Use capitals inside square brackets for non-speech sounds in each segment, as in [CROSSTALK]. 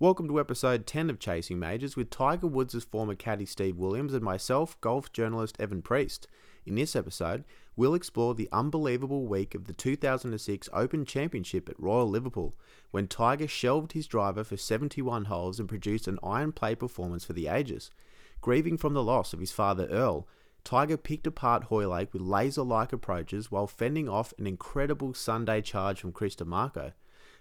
Welcome to episode 10 of Chasing Majors with Tiger Woods' former caddy Steve Williams and myself, golf journalist Evin Priest. In this episode, we'll explore the unbelievable week of the 2006 Open Championship at Royal Liverpool, when Tiger shelved his driver for 71 holes and produced an iron play performance for the ages. Grieving from the loss of his father Earl, Tiger picked apart Hoylake with laser like approaches while fending off an incredible Sunday charge from Chris DiMarco.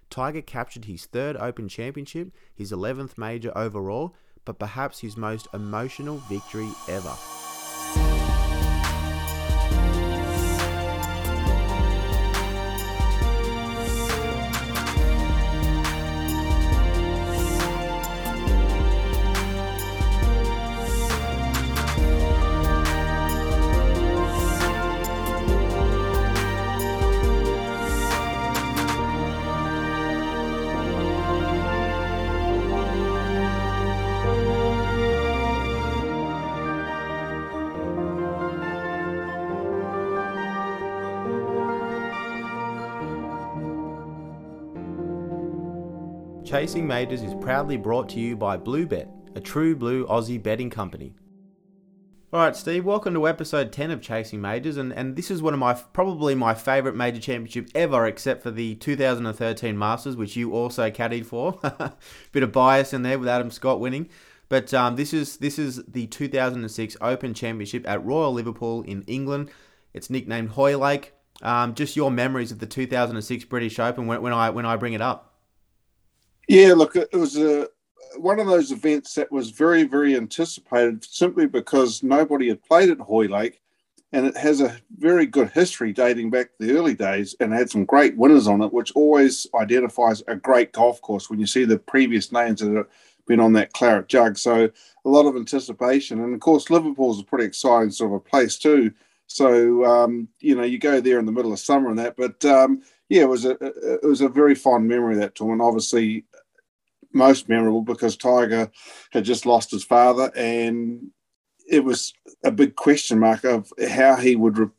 Tiger captured his third Open Championship, his 11th major overall, but perhaps his most emotional victory ever. Chasing Majors is proudly brought to you by Bluebet, a true blue Aussie betting company. All right, Steve, welcome to episode 10 of Chasing Majors, and, and this is one of my probably my favourite major championship ever, except for the 2013 Masters, which you also caddied for. [LAUGHS] Bit of bias in there with Adam Scott winning, but um, this is this is the 2006 Open Championship at Royal Liverpool in England. It's nicknamed Hoylake. Um, just your memories of the 2006 British Open when, when I when I bring it up. Yeah, look, it was a one of those events that was very, very anticipated simply because nobody had played at Hoylake, and it has a very good history dating back to the early days, and had some great winners on it, which always identifies a great golf course when you see the previous names that have been on that claret jug. So a lot of anticipation, and of course Liverpool's a pretty exciting sort of a place too. So um, you know you go there in the middle of summer and that, but um, yeah, it was a it was a very fond memory that tournament. Obviously, most memorable because Tiger had just lost his father, and it was a big question mark of how he would re-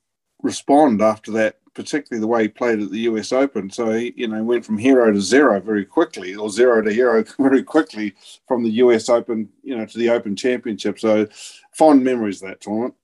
respond after that, particularly the way he played at the U.S. Open. So he, you know, went from hero to zero very quickly, or zero to hero [LAUGHS] very quickly from the U.S. Open, you know, to the Open Championship. So fond memories of that tournament.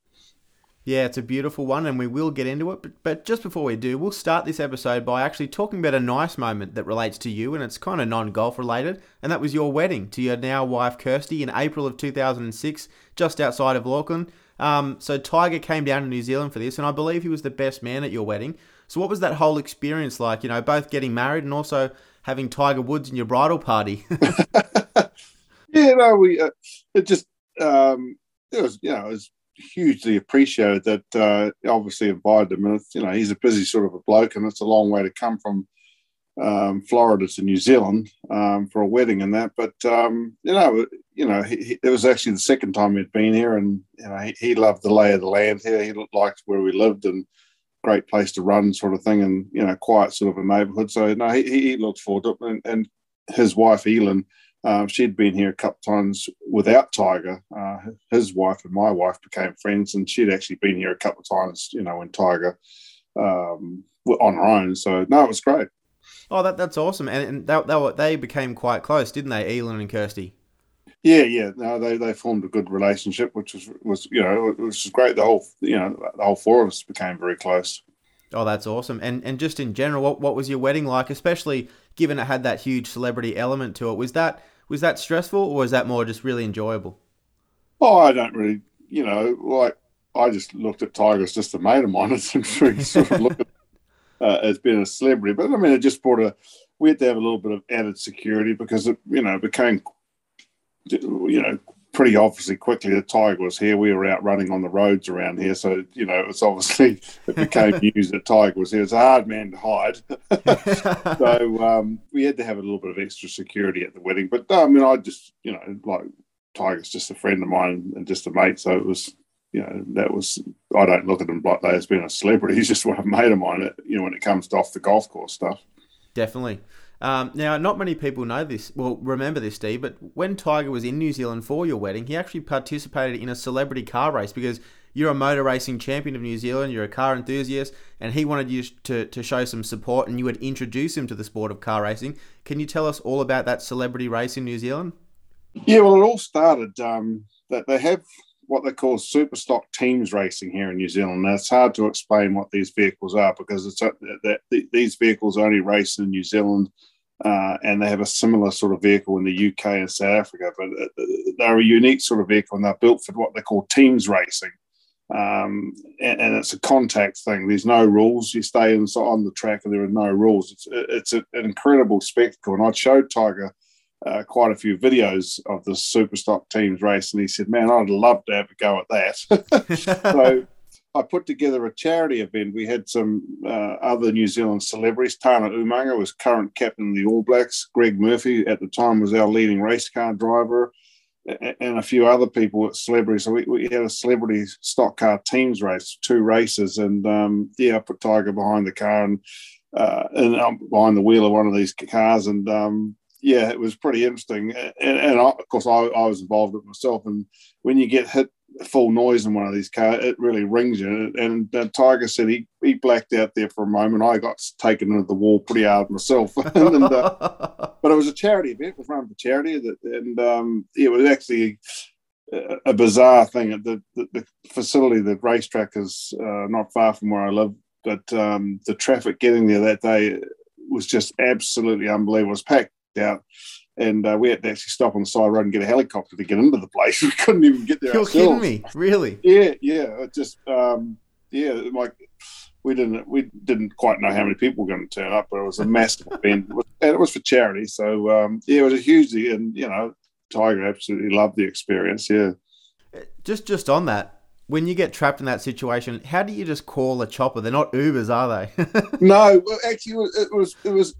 Yeah, it's a beautiful one, and we will get into it. But, but just before we do, we'll start this episode by actually talking about a nice moment that relates to you, and it's kind of non golf related, and that was your wedding to your now wife Kirsty in April of 2006, just outside of Auckland. Um, so Tiger came down to New Zealand for this, and I believe he was the best man at your wedding. So what was that whole experience like? You know, both getting married and also having Tiger Woods in your bridal party. [LAUGHS] [LAUGHS] yeah, no, we uh, it just um, it was you know it was hugely appreciated that uh, obviously invited him. And you know, he's a busy sort of a bloke, and it's a long way to come from um, Florida to New Zealand um, for a wedding and that. But um, you know, you know, he, he, it was actually the second time he'd been here, and you know, he, he, loved the lay of the land here. He liked where we lived and great place to run, sort of thing, and you know, quiet sort of a neighbourhood. So no, he, he looked forward to it, and, and his wife Elin um, she'd been here a couple of times without Tiger. Uh, his wife and my wife became friends, and she'd actually been here a couple of times, you know, when Tiger um, on her own. So no, it was great. Oh, that that's awesome, and, and they, they, they became quite close, didn't they, Elin and Kirsty? Yeah, yeah. No, they, they formed a good relationship, which was was you know which was great. The whole you know the whole four of us became very close. Oh, that's awesome. And and just in general, what what was your wedding like? Especially given it had that huge celebrity element to it. Was that was that stressful, or was that more just really enjoyable? Oh, I don't really, you know, like I just looked at Tiger as just a mate of mine. [LAUGHS] and sort of looked at uh, [LAUGHS] as being a celebrity, but I mean, it just brought a. We had to have a little bit of added security because it, you know, became, you know, pretty obviously quickly the Tiger was here. We were out running on the roads around here, so you know it was obviously [LAUGHS] it became news that Tiger was here. It's a hard man to hide, [LAUGHS] so um, we had to have a little bit of extra security at the wedding. But I mean, I just you know like Tiger's just a friend of mine and just a mate, so it was you know that was I don't look at him like they as being a celebrity. [LAUGHS] He's just one a mate of mine. You know when it comes to off the golf course stuff. Definitely. Um, now, not many people know this, well, remember this, Steve, but when Tiger was in New Zealand for your wedding, he actually participated in a celebrity car race because you're a motor racing champion of New Zealand, you're a car enthusiast, and he wanted you to, to show some support and you would introduce him to the sport of car racing. Can you tell us all about that celebrity race in New Zealand? Yeah, well, it all started um, that they have what they call super stock teams racing here in New Zealand. Now, it's hard to explain what these vehicles are because it's that these vehicles only race in New Zealand uh, and they have a similar sort of vehicle in the UK and South Africa, but uh, they're a unique sort of vehicle and they're built for what they call teams racing. Um, and, and, it's a contact thing. There's no rules. You stay in, on the track and there are no rules. It's, it's a, an incredible spectacle. And I showed Tiger uh, quite a few videos of the Superstock teams race, and he said, "Man, I'd love to have a go at that." [LAUGHS] so I put together a charity event. We had some uh, other New Zealand celebrities. Tana Umaga was current captain of the All Blacks. Greg Murphy at the time was our leading race car driver, and a few other people, celebrities. So we, we had a celebrity stock car teams race, two races, and um, yeah, I put Tiger behind the car and uh, and um, behind the wheel of one of these cars, and um, yeah, it was pretty interesting. And, and I, of course, I, I, was involved with myself. And when you get hit full noise in one of these cars, it really rings you. And uh, Tiger said he, he blacked out there for a moment. I got taken into the wall pretty hard myself. [LAUGHS] and, uh, [LAUGHS] but it was a charity event. It was run for charity. That, and um, it was actually a, a bizarre thing. The, the, the, facility, the racetrack is uh, not far from where I live. But um, the traffic getting there that day was just absolutely unbelievable. It was packed out and uh, we had to actually stop on the side road and get a helicopter to get into the place. [LAUGHS] We couldn't even get there. You're ourselves. kidding me, really? Yeah, yeah. It just um, yeah, like we didn't we didn't quite know how many people were going to turn up, but it was a massive [LAUGHS] event, and it was for charity. So um, yeah, it was a huge and you know, Tiger absolutely loved the experience. Yeah. Just just on that, when you get trapped in that situation, how do you just call a chopper? They're not Ubers, are they? [LAUGHS] no, well, actually, it was it was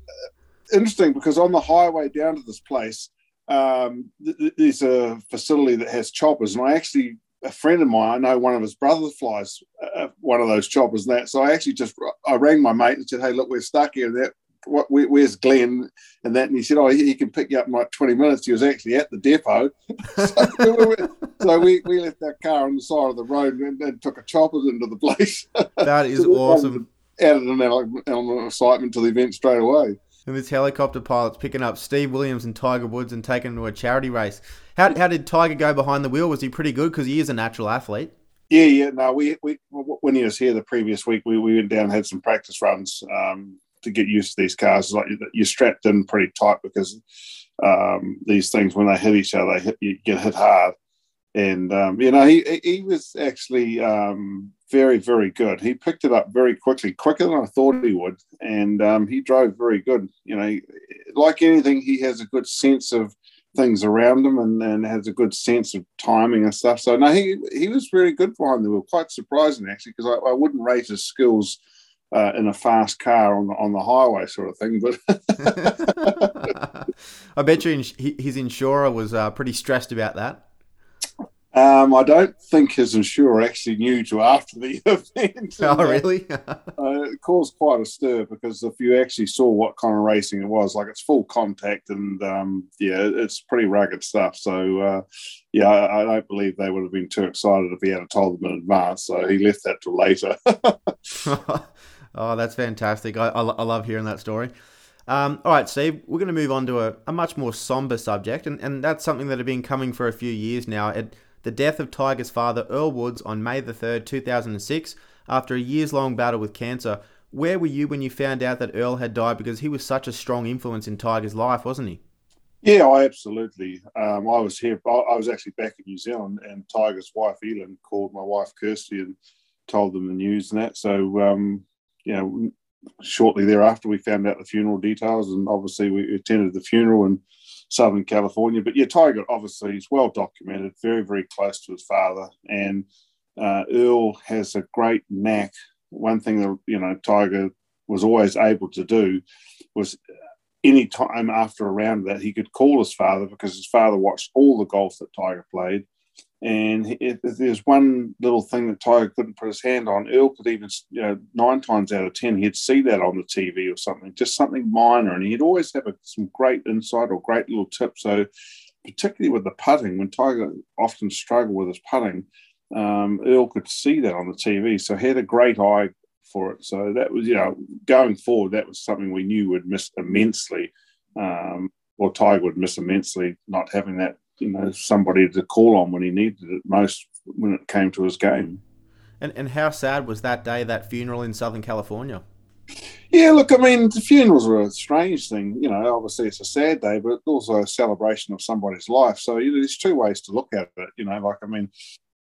interesting because on the highway down to this place, um, th- there's a facility that has choppers, and I actually a friend of mine, I know one of his brothers flies uh, one of those choppers. And that, so I actually just I rang my mate and said, "Hey, look, we're stuck here. That what? Where, where's Glenn?" And that, and he said, "Oh, he, he, can pick you up in like 20 minutes." He was actually at the depot, [LAUGHS] so, so, we, we left that car on the side of the road and, and took a choppers into the place. [LAUGHS] That is so awesome. Added an element of excitement to the event straight away and this helicopter pilot's picking up Steve Williams and Tiger Woods and taking them to a charity race. How, how did Tiger go behind the wheel? Was he pretty good? Because he is a natural athlete. Yeah, yeah. No, we, we when he was here the previous week, we, we went down and had some practice runs um, to get used to these cars. Like you're strapped in pretty tight because um, these things when they hit each other, they hit, you get hit hard. And um, you know, he he was actually um, very, very good. He picked it up very quickly, quicker than I thought he would, and um, he drove very good. You know, like anything, he has a good sense of things around him and, has a good sense of timing and stuff. So no, he he was very good behind the wheel. Quite surprising actually, because I, I, wouldn't rate his skills uh, in a fast car on the on the highway sort of thing. But [LAUGHS] I bet you his insurer was uh, pretty stressed about that. Um, I don't think his insurer actually knew to after the [LAUGHS] event. [LAUGHS] Oh, really? [LAUGHS] uh, it caused quite a stir because if you actually saw what kind of racing it was, like it's full contact and um, yeah, it's pretty rugged stuff. So uh, yeah, I, I, don't believe they would have been too excited if he had told them in advance. So he left that till later. oh, that's fantastic! I, I, I love hearing that story. Um, all right, Steve, we're going to move on to a, a, much more somber subject, and, and that's something that had been coming for a few years now. It, the death of Tiger's father, Earl Woods, on May the 3rd, 2006, after a years long battle with cancer. Where were you when you found out that Earl had died? Because he was such a strong influence in Tiger's life, wasn't he? Yeah, I absolutely. Um, I was here. I was actually back in New Zealand, and Tiger's wife, Elin, called my wife, Kirsty, and told them the news and that. So, um, you know, shortly thereafter, we found out the funeral details, and obviously we attended the funeral and Southern California. But yeah, Tiger obviously is well documented, very, very close to his father. And uh, Earl has a great knack. One thing that, you know, Tiger was always able to do was any time after a round that he could call his father because his father watched all the golf that Tiger played and if there's one little thing that Tiger couldn't put his hand on, Earl could even, you know, nine times out of 10, he'd see that on the TV or something, just something minor. And he'd always have a, some great insight or great little tips. So, particularly with the putting, when Tiger often struggled with his putting, um, Earl could see that on the TV, so he had a great eye for it. So that was, you know, going forward, that was something we knew would miss immensely, um, or Tiger would miss immensely, not having that, you know, somebody to call on when he needed it most when it came to his game. And and how sad was that day, that funeral in Southern California? Yeah, look, I mean, the funerals are a strange thing. You know, obviously it's a sad day, but it's also a celebration of somebody's life. So you know, there's two ways to look at it. You know, like I mean,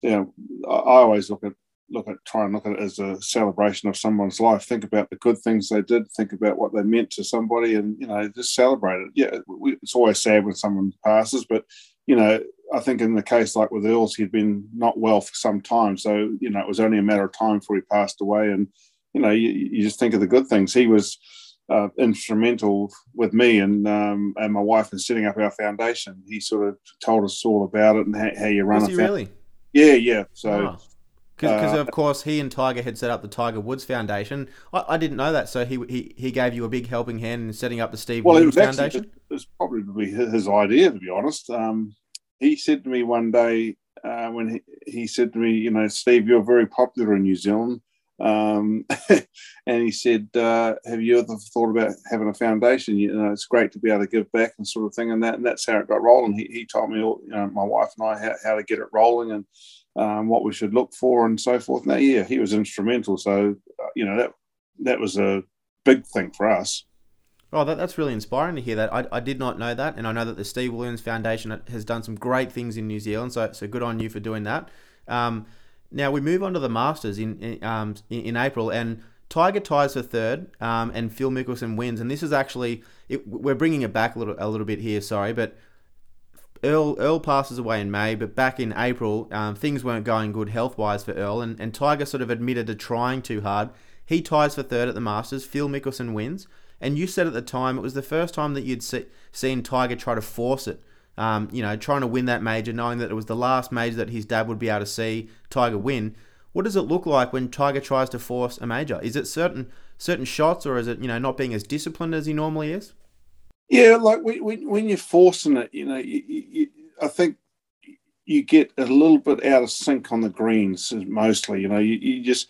you know, I always look at look at try and look at it as a celebration of someone's life. Think about the good things they did. Think about what they meant to somebody, and you know, just celebrate it. Yeah, it's always sad when someone passes, but you know, I think in the case like with Earls, he'd been not well for some time, so you know, it was only a matter of time before he passed away. And you know, you, you just think of the good things. He was. Uh, instrumental with me and um, and my wife in setting up our foundation. He sort of told us all about it and how, how you run was a really? Yeah, yeah. So because uh, of course he and Tiger had set up the Tiger Woods Foundation. I, I, didn't know that, so he, he he gave you a big helping hand in setting up the Steve well, Williams it was Foundation. Actually, it was probably his idea, to be honest. Um, he said to me one day uh, when he, he said to me, you know, Steve, you're very popular in New Zealand. Um, [LAUGHS] and he said, uh, "Have you ever thought about having a foundation? You know, it's great to be able to give back and sort of thing." And that, and that's how it got rolling. He, he told me, you know, my wife and I how, how to get it rolling and um, what we should look for and so forth. Now, yeah, he was instrumental. So, uh, you know, that that was a big thing for us. Oh, that, that's really inspiring to hear that. I, I did not know that, and I know that the Steve Williams Foundation has done some great things in New Zealand. So, so good on you for doing that. Um, now we move on to the Masters in in, um, in April, and Tiger ties for third, um, and Phil Mickelson wins. And this is actually it, we're bringing it back a little a little bit here. Sorry, but Earl Earl passes away in May, but back in April, um, things weren't going good health wise for Earl, and, and Tiger sort of admitted to trying too hard. He ties for third at the Masters. Phil Mickelson wins, and you said at the time it was the first time that you'd see, seen Tiger try to force it um, you know, trying to win that major, knowing that it was the last major that his dad would be able to see Tiger win. What does it look like when Tiger tries to force a major? Is it certain certain shots, or is it you know not being as disciplined as he normally is? Yeah, like when, when you're forcing it, you know, you, you, I think you get a little bit out of sync on the greens uh, mostly. You know, you, you just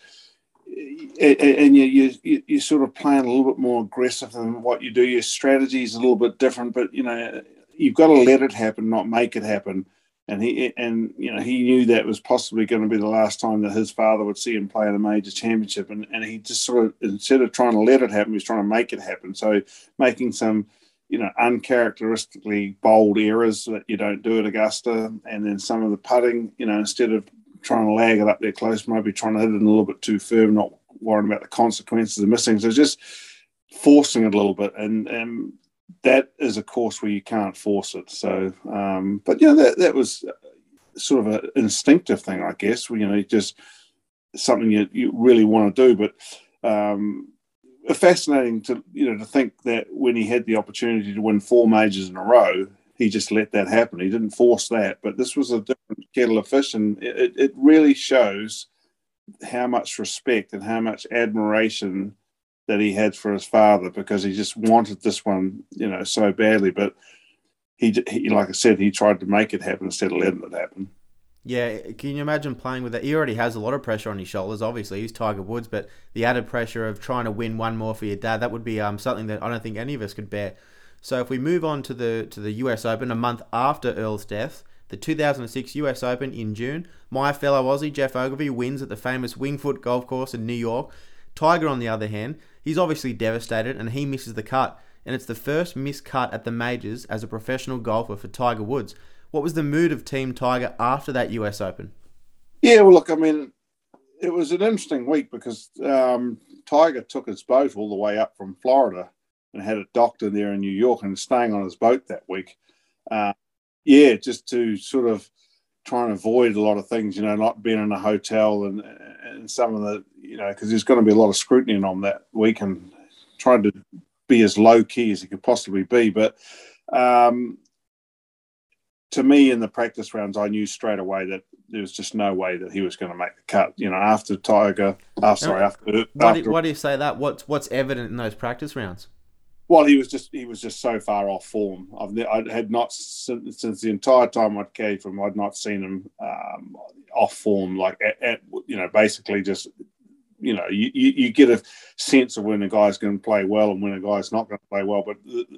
eh, eh, eh, and you, you you sort of playing a little bit more aggressive than what you do. Your strategy is a little bit different, but you know, you've got to let it happen, not make it happen. And he and you know he knew that was possibly going to be the last time that his father would see him play in a major championship, and, and he just sort of instead of trying to let it happen, he was trying to make it happen. So making some you know uncharacteristically bold errors that you don't do at Augusta, and then some of the putting, you know, instead of trying to lag it up there close, maybe trying to hit it a little bit too firm, not worrying about the consequences of missing. So just forcing it a little bit, and, and that is a course where you can't force it. So, um, but you know, that that was sort of an instinctive thing, I guess. You know, just something you, you really want to do. But um, fascinating to you know to think that when he had the opportunity to win four majors in a row, he just let that happen. He didn't force that. But this was a different kettle of fish, and it, it really shows how much respect and how much admiration that he had for his father because he just wanted this one, you know, so badly. But he, he like I said, he tried to make it happen instead of letting it happen. Yeah, can you imagine playing with that? He already has a lot of pressure on his shoulders. Obviously, he's Tiger Woods, but the added pressure of trying to win one more for your dad that would be um, something that I don't think any of us could bear. So if we move on to the to the U.S. Open, a month after Earl's death, the 2006 U.S. Open in June, my fellow Aussie Geoff Ogilvy wins at the famous Winged Foot Golf Course in New York. Tiger, on the other hand, he's obviously devastated and he misses the cut. And it's the first missed cut at the majors as a professional golfer for Tiger Woods. What was the mood of Team Tiger after that US Open? Yeah, well, look, I mean, it was an interesting week because um, Tiger took his boat all the way up from Florida and had docked in there in New York and staying on his boat that week. Uh, yeah, just to sort of try and avoid a lot of things, you know, not being in a hotel and and some of the, you know, because there's going to be a lot of scrutiny on that week and trying to be as low key as he could possibly be. But um, to me, in the practice rounds, I knew straight away that there was just no way that he was going to make the cut. You know, after Tiger, oh, sorry, after. Why, after do, why do you say that? What's what's evident in those practice rounds? Well, he was just he was just so far off form. I've I had not since, since the entire time I'd carried from I'd not seen him um, off form like at, at, you know basically just you know you, you get a sense of when a guy's going to play well and when a guy's not going to play well. But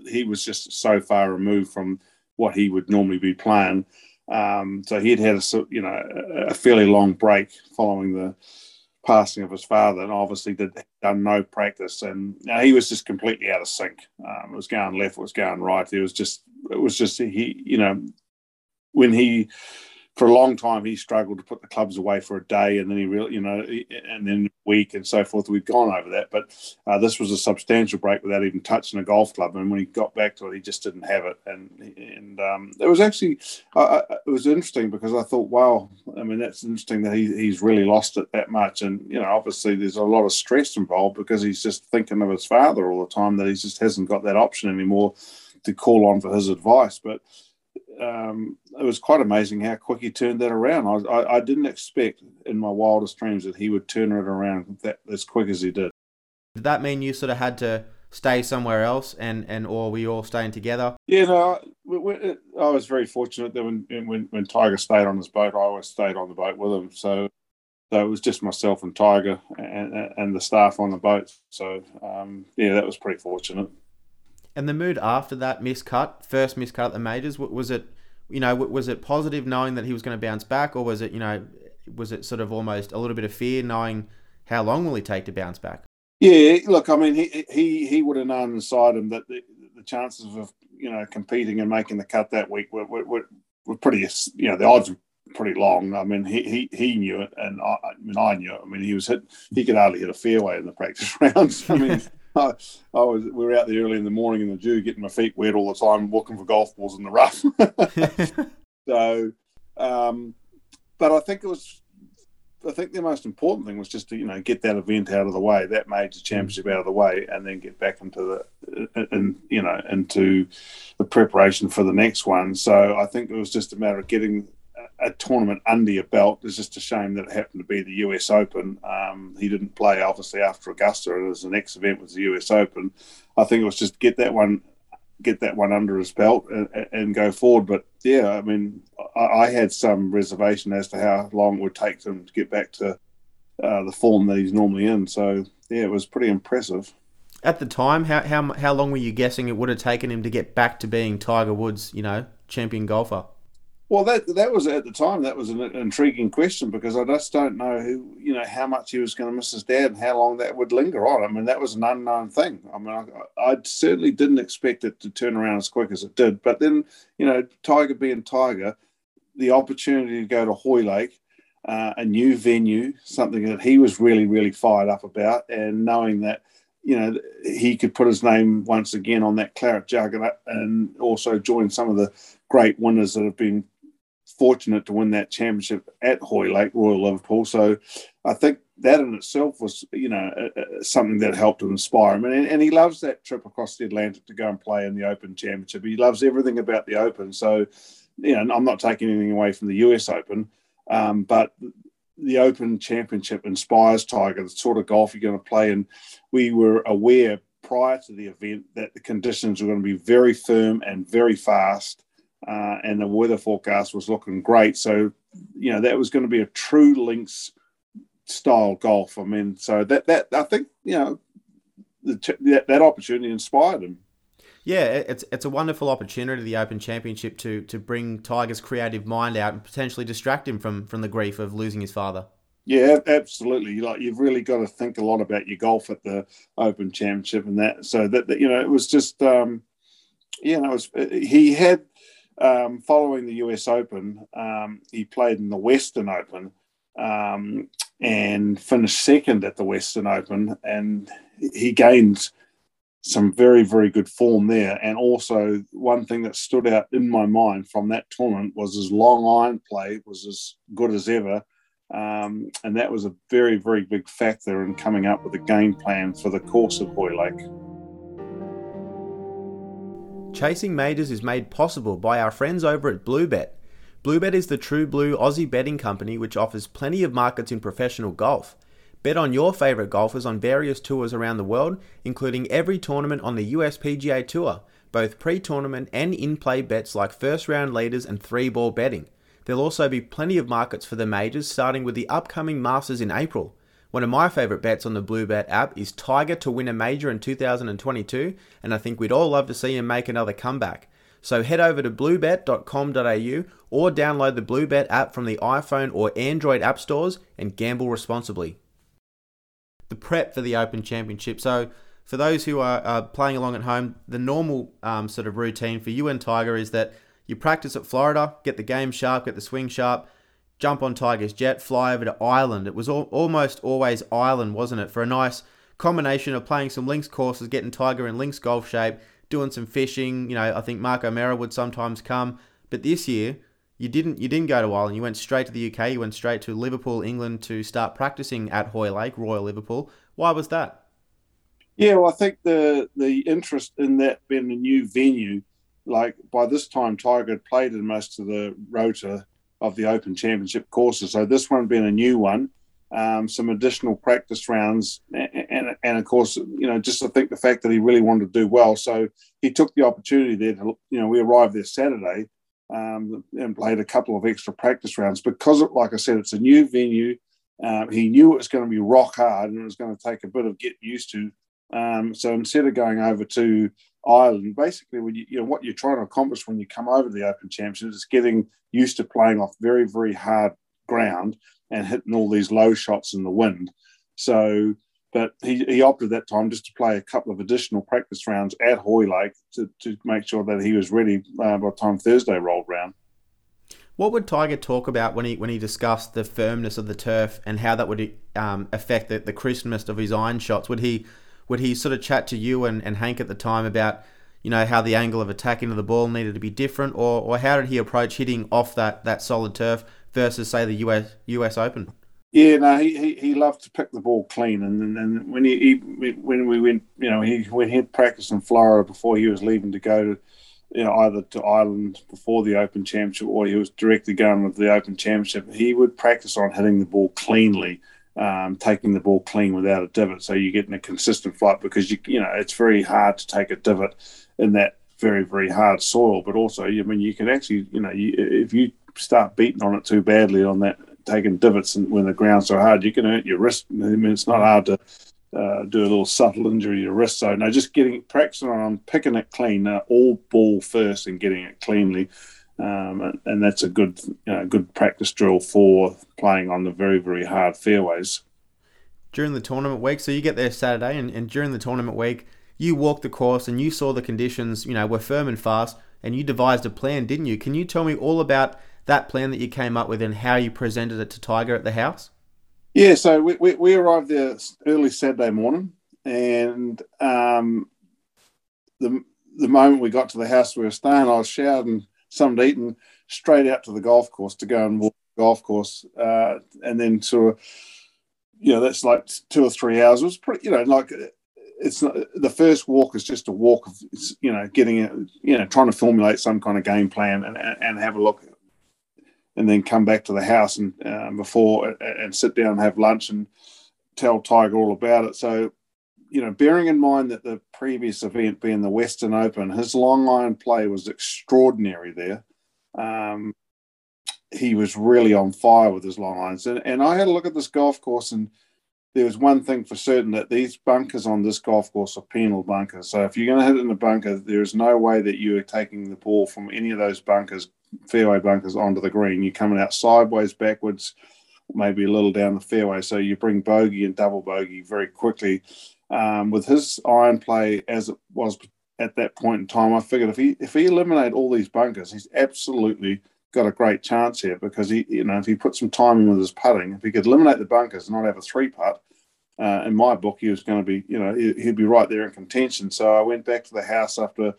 he was just so far removed from what he would normally be playing. Um, so he'd had a you know a fairly long break following the passing of his father, and obviously did done no practice, and you know, he was just completely out of sync. Um, it was going left, it was going right. It was just, it was just he, you know, when he for a long time he struggled to put the clubs away for a day and then he really you know and then week and so forth we've gone over that. But uh, this was a substantial break without even touching a golf club and when he got back to it he just didn't have it. And and um, it was actually uh, it was interesting because i thought wow i mean that's interesting that he, he's really lost it that much. And you know obviously there's a lot of stress involved because he's just thinking of his father all the time that he just hasn't got that option anymore to call on for his advice. But um, it was quite amazing how quick he turned that around. I, I, I, didn't expect in my wildest dreams that he would turn it around that as quick as he did. Did that mean you sort of had to stay somewhere else, and and or were you all staying together? Yeah, no, I was very fortunate that when when when Tiger stayed on his boat, I always stayed on the boat with him. So. So it was just myself and Tiger and, and the staff on the boat. So um, yeah, that was pretty fortunate. And the mood after that miscut, first miscut at the majors, was it, you know, was it positive knowing that he was going to bounce back, or was it, you know, was it sort of almost a little bit of fear knowing how long will he take to bounce back? Yeah, look, I mean, he he he would have known inside him that the, the chances of you know competing and making the cut that week were were, were pretty, you know, the odds were pretty long. I mean, he he, he knew it, and I, I mean, I knew it. I mean, he was hit. He could hardly hit a fairway in the practice [LAUGHS] rounds. I mean. I, [LAUGHS] I, was we were out there early in the morning in the dew, getting my feet wet all the time, looking for golf balls in the rough. [LAUGHS] so, um, but I think it was, I think the most important thing was just to you know get that event out of the way, that major championship out of the way, and then get back into the, and you know, into the preparation for the next one. So I think it was just a matter of getting a tournament under your belt. It's just a shame that it happened to be the US Open. Um, he didn't play obviously after Augusta, and the next event was the US Open. I think it was just get that one, get that one under his belt and, and go forward. But yeah, I mean, I, I, had some reservation as to how long it would take him to get back to uh, the form that he's normally in. So yeah, it was pretty impressive. At the time, how, how how long were you guessing it would have taken him to get back to being Tiger Woods, you know, champion golfer? Well, that that was at the time that was an intriguing question because I just don't know who you know how much he was going to miss his dad and how long that would linger on. I mean, that was an unknown thing. I mean, I, I certainly didn't expect it to turn around as quick as it did. But then, you know, Tiger being Tiger, the opportunity to go to Hoylake, uh, a new venue, something that he was really really fired up about, and knowing that you know, he could put his name once again on that claret jug and also join some of the great winners that have been fortunate to win that championship at Hoylake, Royal Liverpool. So I think that in itself was, you know, something that helped inspire him. And, and he loves that trip across the Atlantic to go and play in the Open Championship. He loves everything about the Open. So, you know, I'm not taking anything away from the US Open, um, but the Open Championship inspires Tiger, the sort of golf you're going to play. And we were aware prior to the event that the conditions were going to be very firm and very fast uh, and the weather forecast was looking great. So, you know, that was going to be a true links style golf. I mean, so that that I think you know the, that, that opportunity inspired him. Yeah, it's it's a wonderful opportunity, the Open Championship, to to bring Tiger's creative mind out and potentially distract him from from the grief of losing his father. Yeah, absolutely. Like you've really got to think a lot about your golf at the Open Championship and that. So that, that you know, it was just, um, you know, it was, he had um, following the US Open, um, he played in the Western Open um, and finished second at the Western Open, and he gained some very very good form there. And also, one thing that stood out in my mind from that tournament was his long iron play was as good as ever. Um, and that was a very, very big factor in coming up with a game plan for the course of Hoylake. Chasing Majors is made possible by our friends over at Bluebet. Bluebet is the true blue Aussie betting company which offers plenty of markets in professional golf. Bet on your favourite golfers on various tours around the world, including every tournament on the US PGA Tour, both pre tournament and in play bets like first round leaders and three ball betting. There'll also be plenty of markets for the majors, starting with the upcoming Masters in April. One of my favourite bets on the Bluebet app is Tiger to win a major in 2022, and I think we'd all love to see him make another comeback. So head over to bluebet.com.au or download the Bluebet app from the iPhone or Android app stores and gamble responsibly the prep for the Open Championship. So, for those who are playing along at home, the normal um, sort of routine for you and Tiger is that you practice at Florida, get the game sharp, get the swing sharp, jump on Tiger's jet, fly over to Ireland. It was al- almost always Ireland, wasn't it? For a nice combination of playing some links courses, getting Tiger in links golf shape, doing some fishing. You know, I think Mark O'Meara would sometimes come. But this year, you didn't you didn't go to Ireland. You went straight to the UK. You went straight to Liverpool, England, to start practicing at Hoylake, Royal Liverpool. Why was that? Yeah, well, I think the the interest in that being a new venue, like by this time, Tiger had played in most of the rota of the Open Championship courses. So this one being a new one, um, some additional practice rounds, and, and, and of course, you know, just I think the fact that he really wanted to do well, so he took the opportunity there to, you know, we arrived there Saturday um, and played a couple of extra practice rounds because, like I said, it's a new venue. Um, he knew it was going to be rock hard and it was going to take a bit of getting used to. Um, so instead of going over to Ireland, basically, when you, you know what you're trying to accomplish when you come over the Open Championship is getting used to playing off very, very hard ground and hitting all these low shots in the wind. So but he, he opted that time just to play a couple of additional practice rounds at Hoylake to, to make sure that he was ready uh, by the time Thursday rolled round. What would Tiger talk about when he when he discussed the firmness of the turf and how that would um, affect the, the crispness of his iron shots? Would he would he sort of chat to you and, and Hank at the time about you know how the angle of attack into the ball needed to be different, or, or how did he approach hitting off that, that solid turf versus say the US US Open? Yeah, no, he, he, he loved to pick the ball clean, and then when he, he, when we went, you know, he when he had practice in Florida before he was leaving to go to, you know, either to Ireland before the Open Championship or he was directly going with the Open Championship. He would practice on hitting the ball cleanly, um, taking the ball clean without a divot, so you're getting a consistent flight because you you know it's very hard to take a divot in that very very hard soil, but also I mean you can actually you know you, if you start beating on it too badly on that taking divots when the ground's so hard, you can hurt your wrist. I mean, it's not hard to uh, do a little subtle injury to your wrist. So no, just getting practicing on picking it clean, uh, all ball first, and getting it cleanly. Um, and, that's a good, you know, good practice drill for playing on the very, very hard fairways. During the tournament week, so you get there Saturday, and, and during the tournament week, you walked the course and you saw the conditions, you know, were firm and fast, and you devised a plan, didn't you? Can you tell me all about that plan that you came up with and how you presented it to Tiger at the house? Yeah, so we, we, we arrived there early Saturday morning, and um, the the moment we got to the house we were staying, I was shouting something to eat and straight out to the golf course to go and walk the golf course, uh, and then sort of, you know, that's like two or three hours. It was pretty, you know, like it's not the first walk is just a walk of you know getting it, you know, trying to formulate some kind of game plan and and have a look and then come back to the house and um, before and sit down and have lunch and tell Tiger all about it. So, you know, bearing in mind that the previous event being the Western Open, his long iron play was extraordinary there. Um, he was really on fire with his long irons. And, and I had a look at this golf course and there was one thing for certain that these bunkers on this golf course are penal bunkers. So if you're going to hit it in the bunker, there is no way that you are taking the ball from any of those bunkers fairway bunkers onto the green. You're coming out sideways, backwards, maybe a little down the fairway. So you bring bogey and double bogey very quickly. Um, with his iron play as it was at that point in time, I figured if he if he eliminate all these bunkers, he's absolutely got a great chance here because he, you know, if he put some time in with his putting, if he could eliminate the bunkers and not have a three putt, uh, in my book, he was going to be, you know, he'd be right there in contention. So I went back to the house after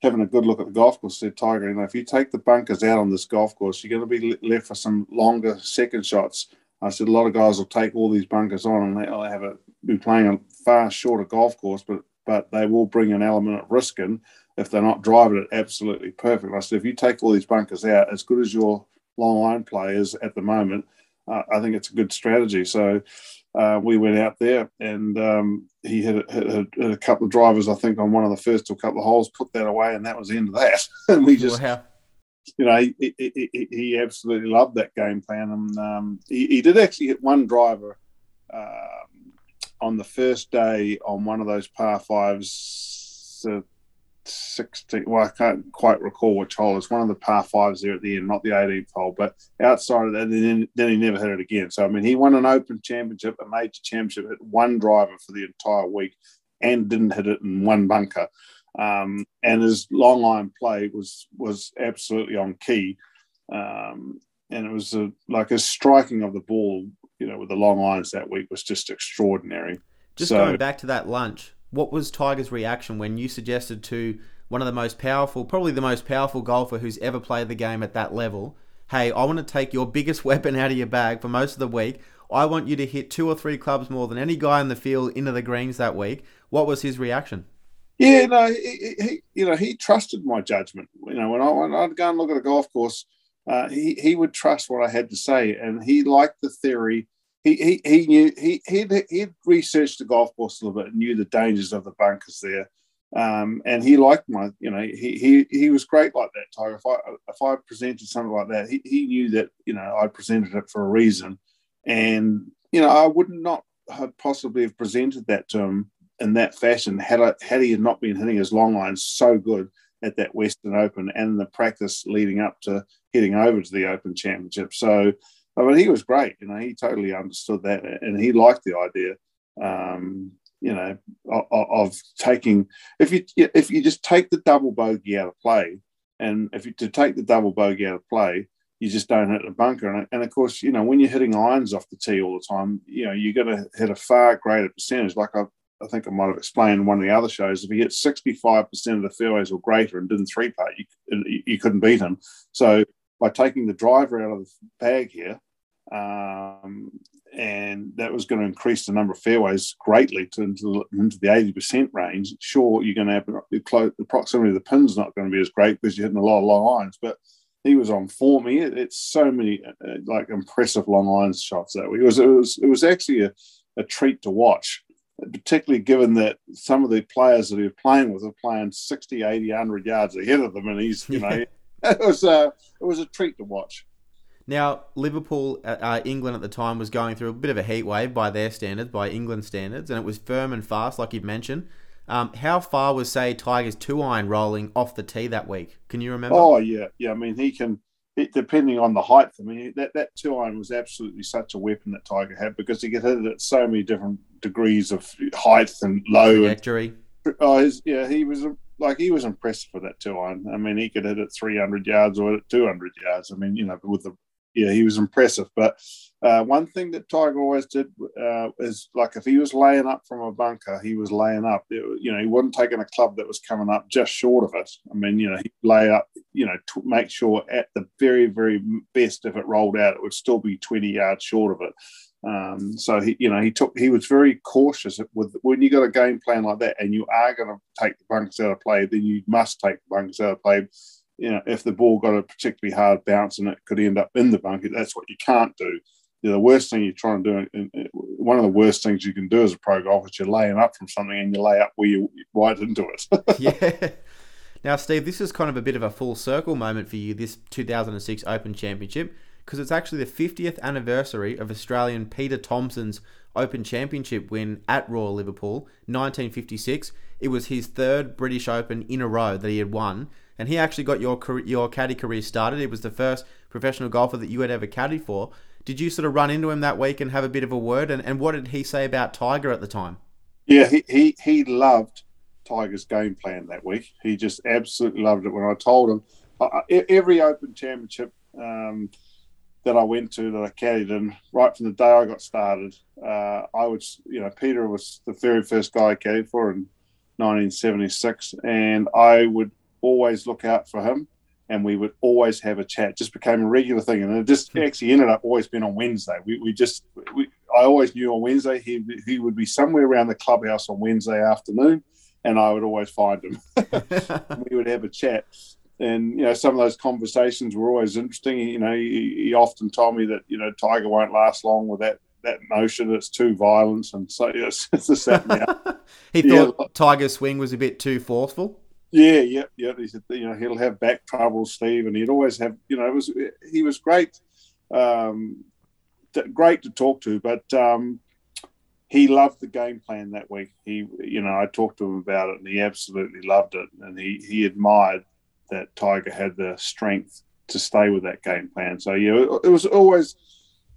having a good look at the golf course, said Tiger, you know, if you take the bunkers out on this golf course, you're going to be left for some longer second shots. I said a lot of guys will take all these bunkers on and they'll have a be playing a far shorter golf course, but but they will bring an element of risk in if they're not driving it absolutely perfect. I said if you take all these bunkers out, as good as your long iron play is at the moment, uh, I think it's a good strategy. So uh, we went out there and um, he hit, hit, hit, a couple of drivers, I think, on one of the first two couple of holes, put that away, and that was the end of that. [LAUGHS] and we just, wow. you know, he, he, he, absolutely loved that game plan. And um, he, he, did actually hit one driver uh, on the first day on one of those par fives. Uh, 16. Well, I can't quite recall which hole. It's one of the par fives there at the end, not the 18th hole. But outside of that, then, then he never hit it again. So, I mean, he won an Open Championship, a major championship, hit one driver for the entire week and didn't hit it in one bunker. Um, and his long iron play was was absolutely on key. Um, and it was a, like a striking of the ball, you know, with the long irons that week was just extraordinary. Just so, going back to that lunch, what was Tiger's reaction when you suggested to one of the most powerful, probably the most powerful golfer who's ever played the game at that level, hey, I want to take your biggest [LAUGHS] weapon out of your bag for most of the week. I want you to hit two or three clubs more than any guy in the field into the greens that week. What was his reaction? Yeah, no, he, he you know, he trusted my judgment. You know, when, I, when I'd go and look at a golf course, uh, he he would trust what I had to say, and he liked the theory he he he knew he he he researched the golf course a little bit and knew the dangers of the bunkers there. Um, and he liked my, you know, he he he was great like that. Tiger. If I if I presented something like that, he, he knew that you know I presented it for a reason, and you know I would not have possibly have presented that to him in that fashion had I had he not been hitting his long irons so good at that Western Open and the practice leading up to heading over to the Open Championship. So I mean, he was great. You know, he totally understood that, and he liked the idea. Um, you know, of, of, taking if you if you just take the double bogey out of play, and if you to take the double bogey out of play, you just don't hit the bunker. And, and of course, you know, when you're hitting irons off the tee all the time, you know, you're going to hit a far greater percentage. Like I, I think I might have explained in one of the other shows, if he hit 65% of the fairways or greater and didn't three putt, you, you couldn't beat him. So by taking the driver out of the bag here, um, and that was going to increase the number of fairways greatly to into, into the 80% range. Sure, you're going to have the, the proximity of the pin's not going to be as great because you're hitting a lot of long irons, but he was on form. He it's so many uh, like impressive long irons shots that week. It was it was it was actually a, a treat to watch, particularly given that some of the players that he was playing with were playing 60, 80, 100 yards ahead of them, and he's you know [LAUGHS] [LAUGHS] it was a it was a treat to watch. Now, Liverpool, uh, uh, England at the time was going through a bit of a heat wave by their standards, by England standards, and it was firm and fast, like you mentioned. Um, how far was, say, Tiger's two iron rolling off the tee that week? Can you remember? Oh yeah, yeah. I mean, he can. It, depending on the height, I mean, that, that two iron was absolutely such a weapon that Tiger had because he could hit it at so many different degrees of height and low trajectory. And, oh, his, yeah, he was like he was impressive with that two iron. I mean, he could hit it 300 yards or 200 yards. I mean, you know, with the yeah, he was impressive. But uh, one thing that Tiger always did uh, is like if he was laying up from a bunker, he was laying up. It, you know, he wasn't taking a club that was coming up just short of it. I mean, you know, he lay up. You know, to make sure at the very, very best, if it rolled out, it would still be twenty yards short of it. Um, so he, you know, he took he was very cautious with when you got a game plan like that, and you are going to take the bunkers out of play, then you must take the bunkers out of play you know, if the ball got a particularly hard bounce and it could end up in the bunker, that's what you can't do. You know, the worst thing you're trying to do, one of the worst things you can do as a pro golfer is you're laying up from something and you lay up where you right into it. [LAUGHS] yeah. Now, Steve, this is kind of a bit of a full circle moment for you, this 2006 Open Championship, because it's actually the 50th anniversary of Australian Peter Thomson's Open Championship win at Royal Liverpool, 1956. It was his third British Open in a row that he had won and he actually got your career, your caddy career started. He was the first professional golfer that you had ever caddied for. Did you sort of run into him that week and have a bit of a word? And, and what did he say about Tiger at the time? Yeah, he, he, he loved Tiger's game plan that week. He just absolutely loved it. When I told him uh, every Open Championship um, that I went to that I caddied in, right from the day I got started, uh, I was, you know, Peter was the very first guy I caddied for in 1976, and I would always look out for him and we would always have a chat. Just became a regular thing, and it just hmm. actually ended up always being on Wednesday. We, we just we, I always knew on Wednesday he he would be somewhere around the clubhouse on Wednesday afternoon, and I would always find him. [LAUGHS] we would have a chat, and you know some of those conversations were always interesting. You know, he, he, often told me that you know Tiger won't last long with that that motion. It's too violent, and so [LAUGHS] it's, it's this that [LAUGHS] and he thought yeah. Tiger's swing was a bit too forceful. Yeah, yeah, yeah. He said, you know, he'll have back trouble, Steve, and he'd always have, you know, it was he was great, um, great to talk to, but um, he loved the game plan that week. He, you know, I talked to him about it, and he absolutely loved it, and he he admired that Tiger had the strength to stay with that game plan. So yeah, it was always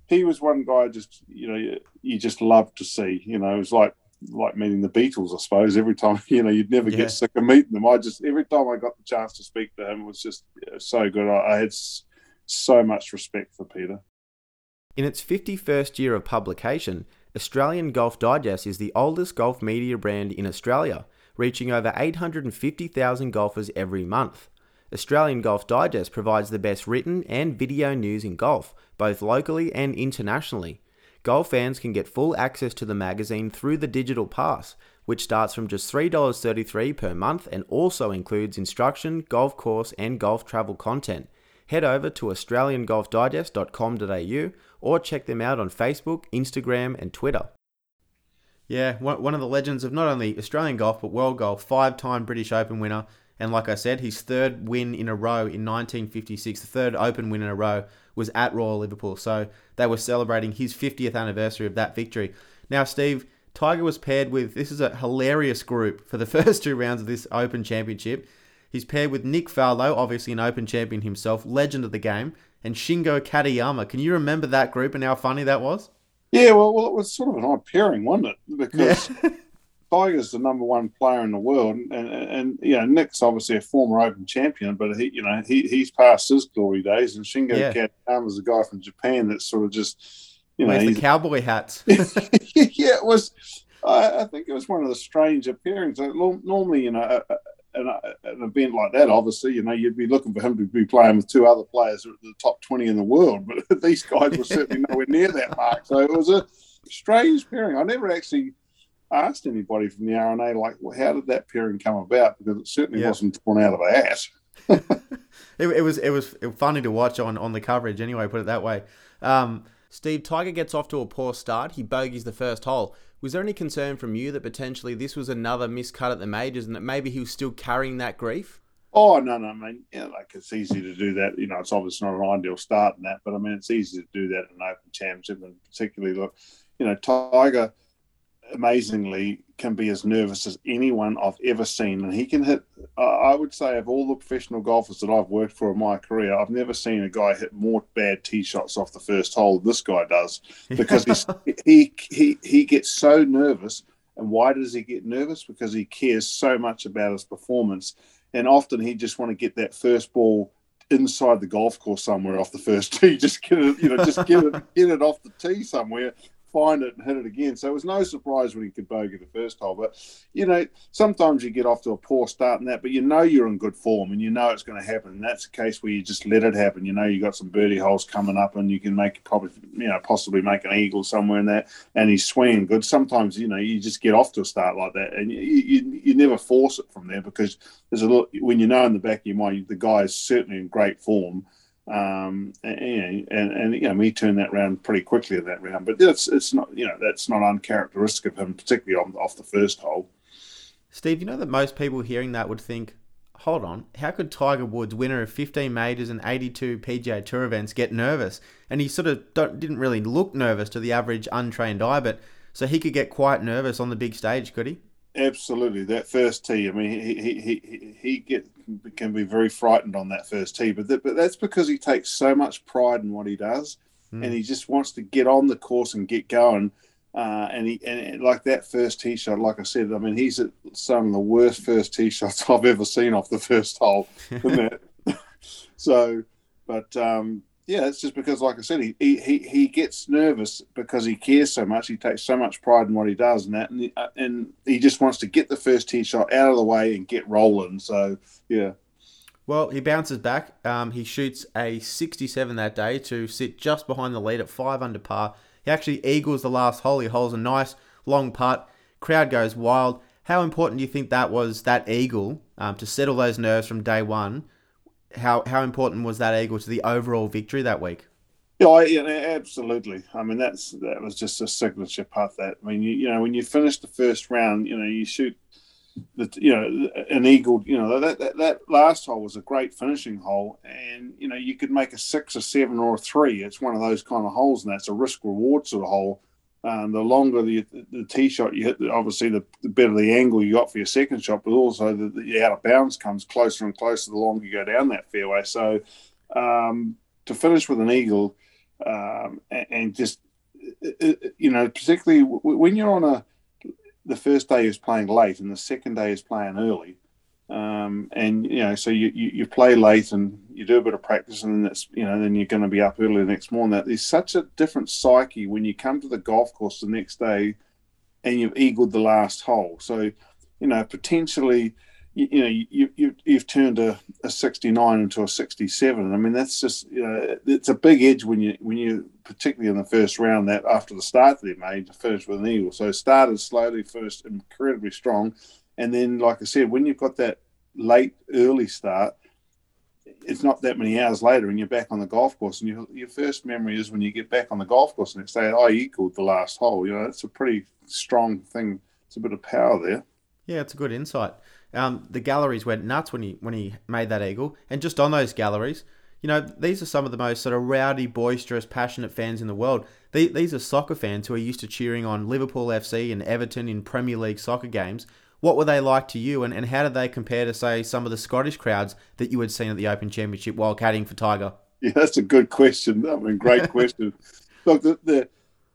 he was one guy just you know you, you just loved to see. You know, it was like like meeting the Beatles, I suppose. Every time, [LAUGHS] you know, you'd never yeah. get sick of meeting them. I just every time I got the chance to speak to him, it was just so good. I, I had so much respect for Peter. In its 51st year of publication, Australian Golf Digest is the oldest golf media brand in Australia, reaching over 850,000 golfers every month. Australian Golf Digest provides the best written and video news in golf, both locally and internationally. Golf fans can get full access to the magazine through the digital pass, which starts from just $3.33 per month and also includes instruction, golf course, and golf travel content. Head over to australiangolfdigest.com.au or check them out on Facebook, Instagram, and Twitter. Yeah, one of the legends of not only Australian golf but world golf, five time British Open winner, and like I said, his third win in a row in 1956, the third Open win in a row, was at Royal Liverpool. So they were celebrating his 50th anniversary of that victory. Now, Steve, Tiger was paired with this is a hilarious group for the [LAUGHS] first two rounds of this Open Championship. He's paired with Nick Faldo, obviously an Open champion himself, legend of the game, and Shingo Katayama. Can you remember that group and how funny that was? Yeah, well, well, it was sort of an odd pairing, wasn't it? Because yeah. [LAUGHS] Tiger's the number one player in the world, and, and, and you know Nick's obviously a former Open champion, but he you know he he's past his glory days, and Shingo yeah. Katayama's a guy from Japan that's sort of just you know the cowboy hats. [LAUGHS] yeah, it was. I, I, think it was one of the stranger pairings. Normally, you know, an, an event like that, obviously, you know, you'd be looking for him to be playing with two other players at the top 20 in the world, but [LAUGHS] these guys were certainly [LAUGHS] nowhere near that mark. So it was a strange pairing. I never actually asked anybody from the R&A like, well, how did that pairing come about? Because it certainly yeah. wasn't torn out of a hat. [LAUGHS] it, it, was it was funny to watch on on the coverage anyway. Put it that way. Um, Steve Tiger gets off to a poor start. He bogeys the first hole. Was there any concern from you that potentially this was another miscut at the majors and that maybe he was still carrying that grief? Oh no, no, I mean, yeah, like it's easy to do that. You know, it's obviously not an ideal start in that, but I mean, it's easy to do that in an Open Championship, and particularly look, you know, Tiger amazingly can be as nervous as anyone I've ever seen, and he can hit. I would say of all the professional golfers that I've worked for in my career, I've never seen a guy hit more bad tee shots off the first hole than this guy does because [LAUGHS] he he he gets so nervous. And why does he get nervous? Because he cares so much about his performance, and often he just want to get that first ball inside the golf course somewhere off the first tee. [LAUGHS] Just get it, you know, just get it, get it off the tee somewhere, find it and hit it again. So it was no surprise when he could bogey the first hole. But you know, sometimes you get off to a poor start in that, but you know you're in good form and you know it's going to happen. And that's a case where you just let it happen. You know you got some birdie holes coming up and you can make probably you know possibly make an eagle somewhere in that. And he's swinging good. Sometimes you know you just get off to a start like that and you you, you never force it from there because there's a lot when you know in the back of your mind the guy is certainly in great form um, and, and, and you know, we turned that round pretty quickly in that round, but it's it's not you know that's not uncharacteristic of him, particularly on, off the first hole. Steve, you know that most people hearing that would think, hold on, how could Tiger Woods, winner of 15 majors and 82 PGA Tour events, get nervous? And he sort of didn't really look nervous to the average untrained eye, but so he could get quite nervous on the big stage, could he? Absolutely, that first tee. I mean, he he he he get can be very frightened on that first tee, but that, but that's because he takes so much pride in what he does, mm. and he just wants to get on the course and get going. Uh, and he and like that first tee shot, like I said, I mean, he's at some of the worst first tee shots [LAUGHS] I've ever seen off the first hole. [LAUGHS] so, but um, yeah, it's just because, like I said, he, he he gets nervous because he cares so much. He takes so much pride in what he does, and that, and he, uh, and he just wants to get the first tee shot out of the way and get rolling. So yeah. Well, he bounces back. Um, he shoots a 67 that day to sit just behind the lead at five under par. He actually eagles the last hole. He holds a nice long putt. Crowd goes wild. How important do you think that was, that eagle, um, to settle those nerves from day one? How how important was that eagle to the overall victory that week? Yeah, yeah, absolutely. I mean, that's that was just a signature putt. That I mean, you, you know, when you finish the first round, you know, you shoot the you know an eagle. You know that, that that last hole was a great finishing hole, and you know you could make a six or seven or a three. It's one of those kind of holes, and that's a risk reward sort of hole. Um, the longer the, the tee shot you hit, obviously the, the, better the angle you got for your second shot, but also the, the out of bounds comes closer and closer the longer you go down that fairway. So um, to finish with an eagle um, and, and, just you know, particularly when you're on a the first day is playing late and the second day is playing early. Um, and you know, so you, you, you play late and you do a bit of practice, and then you know, then you're going to be up early the next morning. That there's such a different psyche when you come to the golf course the next day, and you've eagled the last hole. So, you know, potentially, you, you know, you, you you've turned a, a 69 into a 67. I mean, that's just you know, it's a big edge when you when you particularly in the first round that after the start that they made to finish with an eagle. So started slowly first, incredibly strong and then, like I said, when you've got that late, early start, it's not that many hours later, and you're back on the golf course. And your, your first memory is when you get back on the golf course and they say, "I eagled the last hole." You know, it's a pretty strong thing. It's a bit of power there. Yeah, it's a good insight. Um, the galleries went nuts when he when he made that eagle, and just on those galleries, you know, these are some of the most sort of rowdy, boisterous, passionate fans in the world. These are soccer fans who are used to cheering on Liverpool FC and Everton in Premier League soccer games, what were they like to you, and, and how did they compare to, say, some of the Scottish crowds that you had seen at the Open Championship while caddying for Tiger? Yeah, that's a good question. I mean, great [LAUGHS] question. Look, the, the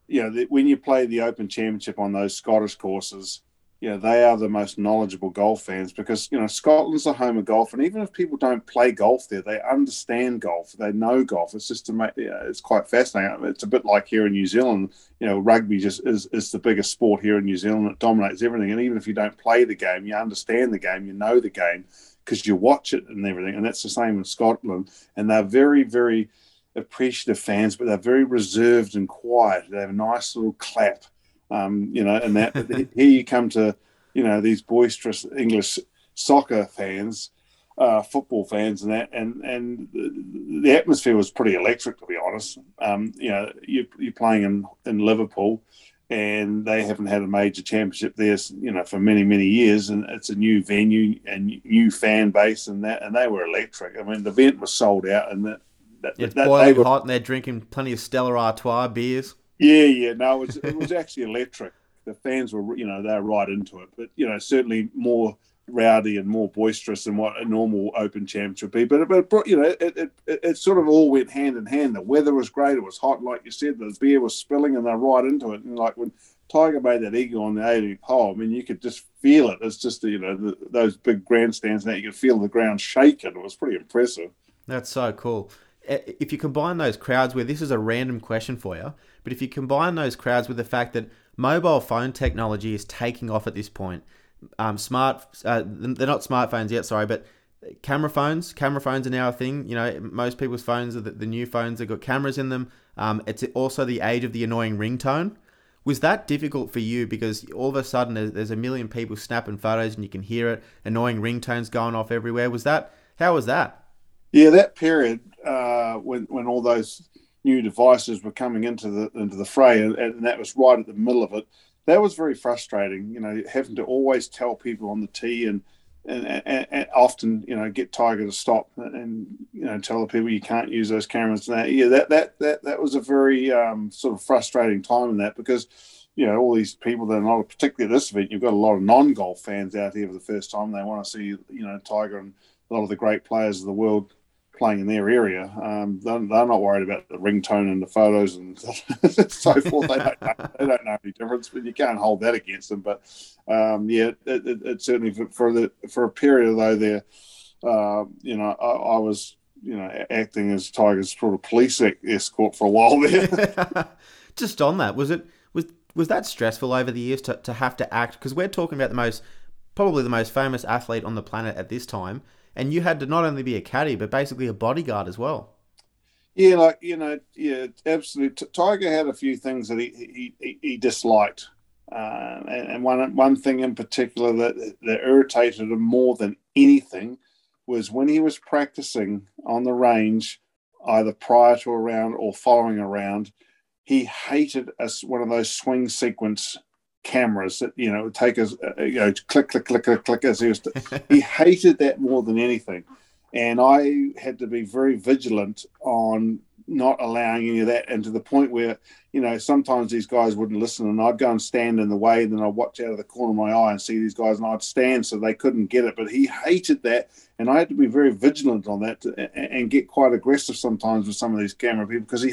you know, the, when you play the Open Championship on those Scottish courses, you know, they are the most knowledgeable golf fans because, you know, Scotland's the home of golf. And even if people don't play golf there, they understand golf. They know golf. It's just know, it's quite fascinating. It's a bit like here in New Zealand, you know, rugby just is, is the biggest sport here in New Zealand. It dominates everything. And even if you don't play the game, you understand the game, you know the game because you watch it and everything. And that's the same in Scotland. And they're very, very appreciative fans, but they're very reserved and quiet. They have a nice little clap um, you know, and that [LAUGHS] here you come to, you know, these boisterous English soccer fans, uh, football fans, and that, and and the atmosphere was pretty electric, to be honest. Um, you know, you, you're playing in in Liverpool, and they haven't had a major championship there, you know, for many many years, and it's a new venue and new fan base, and that, and they were electric. I mean, the event was sold out, and that. that, it's that boiling were, hot, and they're drinking plenty of Stella Artois beers. Yeah, yeah. No, it was it was actually electric. The fans were, you know, they were right into it. But you know, certainly more rowdy and more boisterous than what a normal Open Championship would be. But but you know, it, it, it, it, sort of all went hand in hand. The weather was great. It was hot, like you said. The beer was spilling, and they're right into it. And like when Tiger made that eagle on the 18th hole, I mean, you could just feel it. It's just you know the, those big grandstands that you could feel the ground shaking. It was pretty impressive. That's so cool. If you combine those crowds, where this is a random question for you, but if you combine those crowds with the fact that mobile phone technology is taking off at this point, um, smart, uh, they're not smartphones yet, sorry, but camera phones, camera phones are now a thing. You know, most people's phones are the, the new phones that got cameras in them. Um, it's also the age of the annoying ringtone. Was that difficult for you because all of a sudden there's, there's a million people snapping photos and you can hear it, annoying ringtones going off everywhere? Was that how was that? Yeah, that period uh, when when all those new devices were coming into the into the fray, and, and that was right at the middle of it. That was very frustrating. You know, having to always tell people on the tee and and, and, and, often you know get Tiger to stop and you know tell the people you can't use those cameras. And that yeah, that that that that was a very um, sort of frustrating time in that because you know all these people that are not particularly at this event. You've got a lot of non golf fans out here for the first time. They want to see you know Tiger and a lot of the great players of the world playing in their area. Um, they're, they're, not worried about the ringtone and the photos and [LAUGHS] so forth. they, don't know, they don't know any difference, but you can't hold that against them. But um, yeah, it, it, it, certainly for, for, the for a period though there, uh, you know, I, I, was you know acting as Tiger's sort of police escort for a while there. [LAUGHS] [LAUGHS] Just on that, was it was was that stressful over the years to, to have to act? Because we're talking about the most probably the most famous athlete on the planet at this time and you had to not only be a caddy but basically a bodyguard as well. Yeah, like you know, yeah, absolutely. Tiger had a few things that he he, he disliked, uh, and, and, one one thing in particular that that irritated him more than anything was when he was practicing on the range either prior to a round or following a round. He hated us one of those swing sequence cameras that you know take us uh, you know click click click click click as he was. To, he [LAUGHS] hated that more than anything, and I had to be very vigilant on not allowing any of that, and to the point where you know sometimes these guys wouldn't listen, and I'd go and stand in the way, and then I'd watch out of the corner of my eye and see these guys, and I'd stand so they couldn't get it. But he hated that, and I had to be very vigilant on that to, and, get quite aggressive sometimes with some of these camera people because he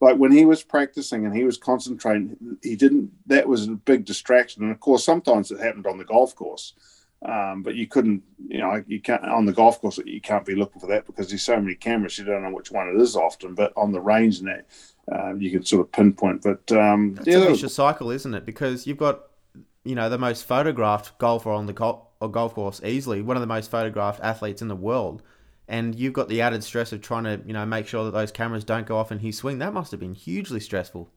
like when he was practicing and he was concentrating, he didn't. That was a big distraction, and of course sometimes it happened on the golf course. Um, but you couldn't, you know, you can't on the golf course. You can't be looking for that because there's so many cameras. You don't know which one it is often. But on the range and that, uh, you can sort of pinpoint. But um, it's yeah, a vicious cycle, isn't it? Because you've got, you know, the most photographed golfer on the golf, golf course easily, one of the most photographed athletes in the world, and you've got the added stress of trying to, you know, make sure that those cameras don't go off in his swing. That must have been hugely stressful.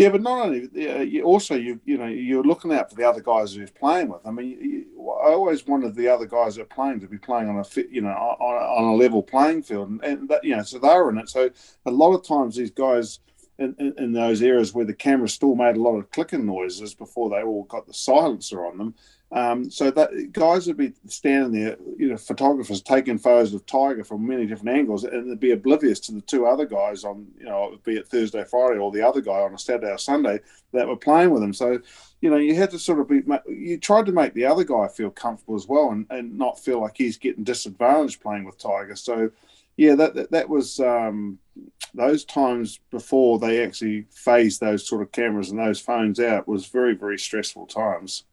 Yeah, but not only you also you you know you're looking out for the other guys who's playing with. I mean, you, I always wanted the other guys that are playing to be playing on a fit, you know on, on a level playing field, and, and that, you know so they were in it. So a lot of times these guys in, in, in, those areas where the camera still made a lot of clicking noises before they all got the silencer on them, um, so that guys would be standing there, you know, photographers taking photos of Tiger from many different angles, and they'd be oblivious to the two other guys on, you know, be it Thursday, Friday, or the other guy on a Saturday or Sunday that were playing with him. So, you know, you had to sort of be, you tried to make the other guy feel comfortable as well, and, and not feel like he's getting disadvantaged playing with Tiger. So, yeah, that that, that was um, those times before they actually phased those sort of cameras and those phones out was very very stressful times.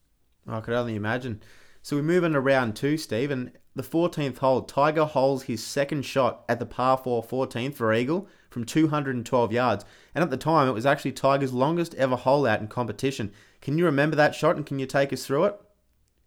I could only imagine. So we move into round two, Steve, and the 14th hole, Tiger holes his second shot at the par 4 14th for Eagle from 212 yards. And at the time, it was actually Tiger's longest ever hole out in competition. Can you remember that shot and can you take us through it?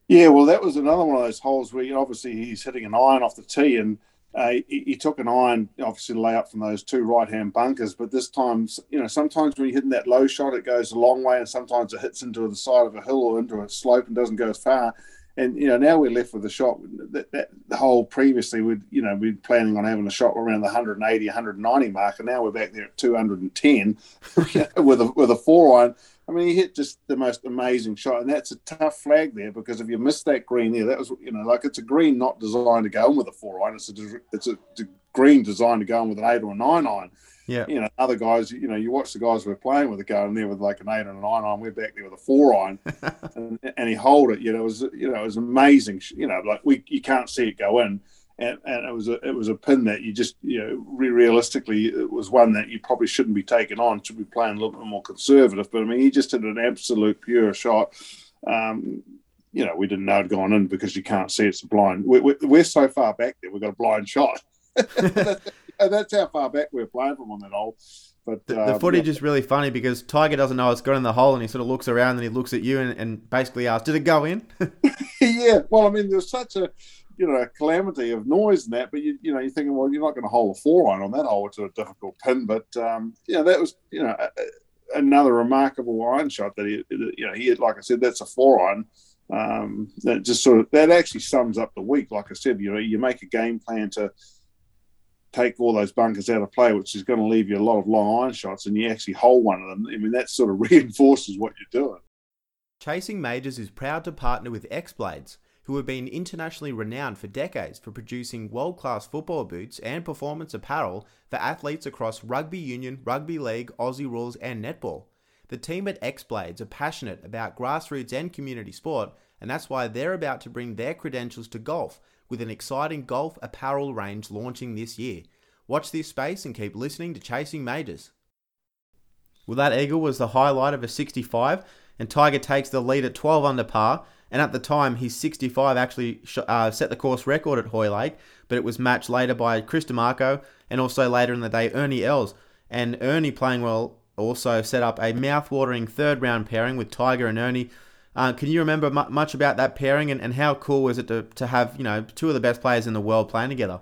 Yeah, well, that was another one of those holes where you know, obviously he's hitting an iron off the tee and uh, he, he, took an iron, obviously, to lay up from those two right hand bunkers. But this time, you know, sometimes when you're hitting that low shot, it goes a long way, and sometimes it hits into the side of a hill or into a slope and doesn't go as far. And you know, now we're left with a shot that, that the hole previously we'd you know we'd planning on having a shot around the 180, 190 mark, and now we're back there at 210 [LAUGHS] with a with a four iron. I mean, he hit just the most amazing shot, and that's a tough flag there because if you miss that green there, that was you know like it's a green not designed to go in with a four iron. It's a it's a, green designed to go in with an eight or a nine iron. Yeah, you know, other guys, you know, you watch the guys we're playing with it going there with like an eight and a nine iron. We're back there with a four iron, [LAUGHS] and, and, he hold it. You know, it was you know it was amazing. You know, like we you can't see it go in and, and it was a it was a pin that you just you know realistically it was one that you probably shouldn't be taking on. Should be playing a little bit more conservative. But I mean, he just hit an absolute pure shot. Um, you know, we didn't know it had gone in because you can't see it's a blind. We're, we're so far back there, we've got a blind shot. [LAUGHS] [LAUGHS] and that's how far back we're playing from on that hole. But the, the um, footage yeah. is really funny because Tiger doesn't know it's gone in the hole, and he sort of looks around and he looks at you and, and basically asks, "Did it go in?" [LAUGHS] yeah. Well, I mean, there's such a you know, a calamity of noise and that. But you, you know, you're thinking, well, you're not going to hold a four iron on that hole. It's a difficult pin. But um, you know, that was you know another remarkable iron shot that he, you know, he had, like I said, that's a four iron. Um, that just sort of that actually sums up the week. Like I said, you know, you make a game plan to take all those bunkers out of play, which is going to leave you a lot of long iron shots, and you actually hold one of them. I mean, that sort of [LAUGHS] reinforces what you're doing. Chasing Majors is proud to partner with X Blades who have been internationally renowned for decades for producing world class football boots and performance apparel for athletes across rugby union, rugby league, Aussie rules, and netball. The team at X Blades are passionate about grassroots and community sport, and that's why they're about to bring their credentials to golf with an exciting golf apparel range launching this year. Watch this space and keep listening to Chasing Majors. Well, that eagle was the highlight of a 65, and Tiger takes the lead at 12 under par and at the time, his 65 actually uh, set the course record at Hoylake, but it was matched later by Chris DiMarco and also later in the day Ernie Els. And Ernie playing well also set up a mouth-watering third round pairing with Tiger and Ernie. Uh, can you remember much about that pairing and, and how cool was it to, to have you know two of the best players in the world playing together?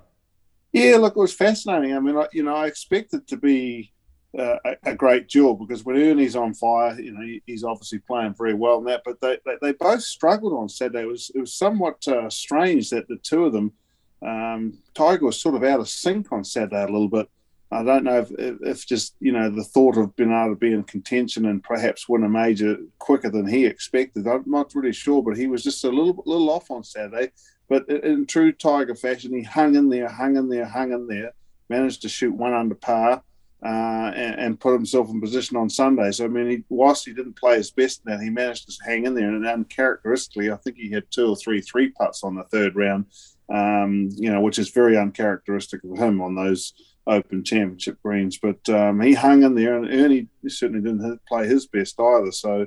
Yeah, look, it was fascinating. I mean, I, you know, I expected to be uh, a, a, great duel because when Ernie's on fire, you know he, he's obviously playing very well in that. But they, they, they both struggled on Saturday. It was it was somewhat uh, strange that the two of them, um, Tiger was sort of out of sync on Saturday a little bit. I don't know if, if just you know the thought of being able to be in contention and perhaps win a major quicker than he expected. I'm not really sure, but he was just a little little off on Saturday. But in true Tiger fashion, he hung in there, hung in there, hung in there, managed to shoot one under par, uh, and, and, put himself in position on Sunday. So I mean, he, whilst he didn't play his best, that he managed to hang in there. And uncharacteristically, I think he had two or three three putts on the third round, um, you know, which is very uncharacteristic of him on those Open Championship greens. But um, he hung in there, and Ernie certainly didn't play his best either. So.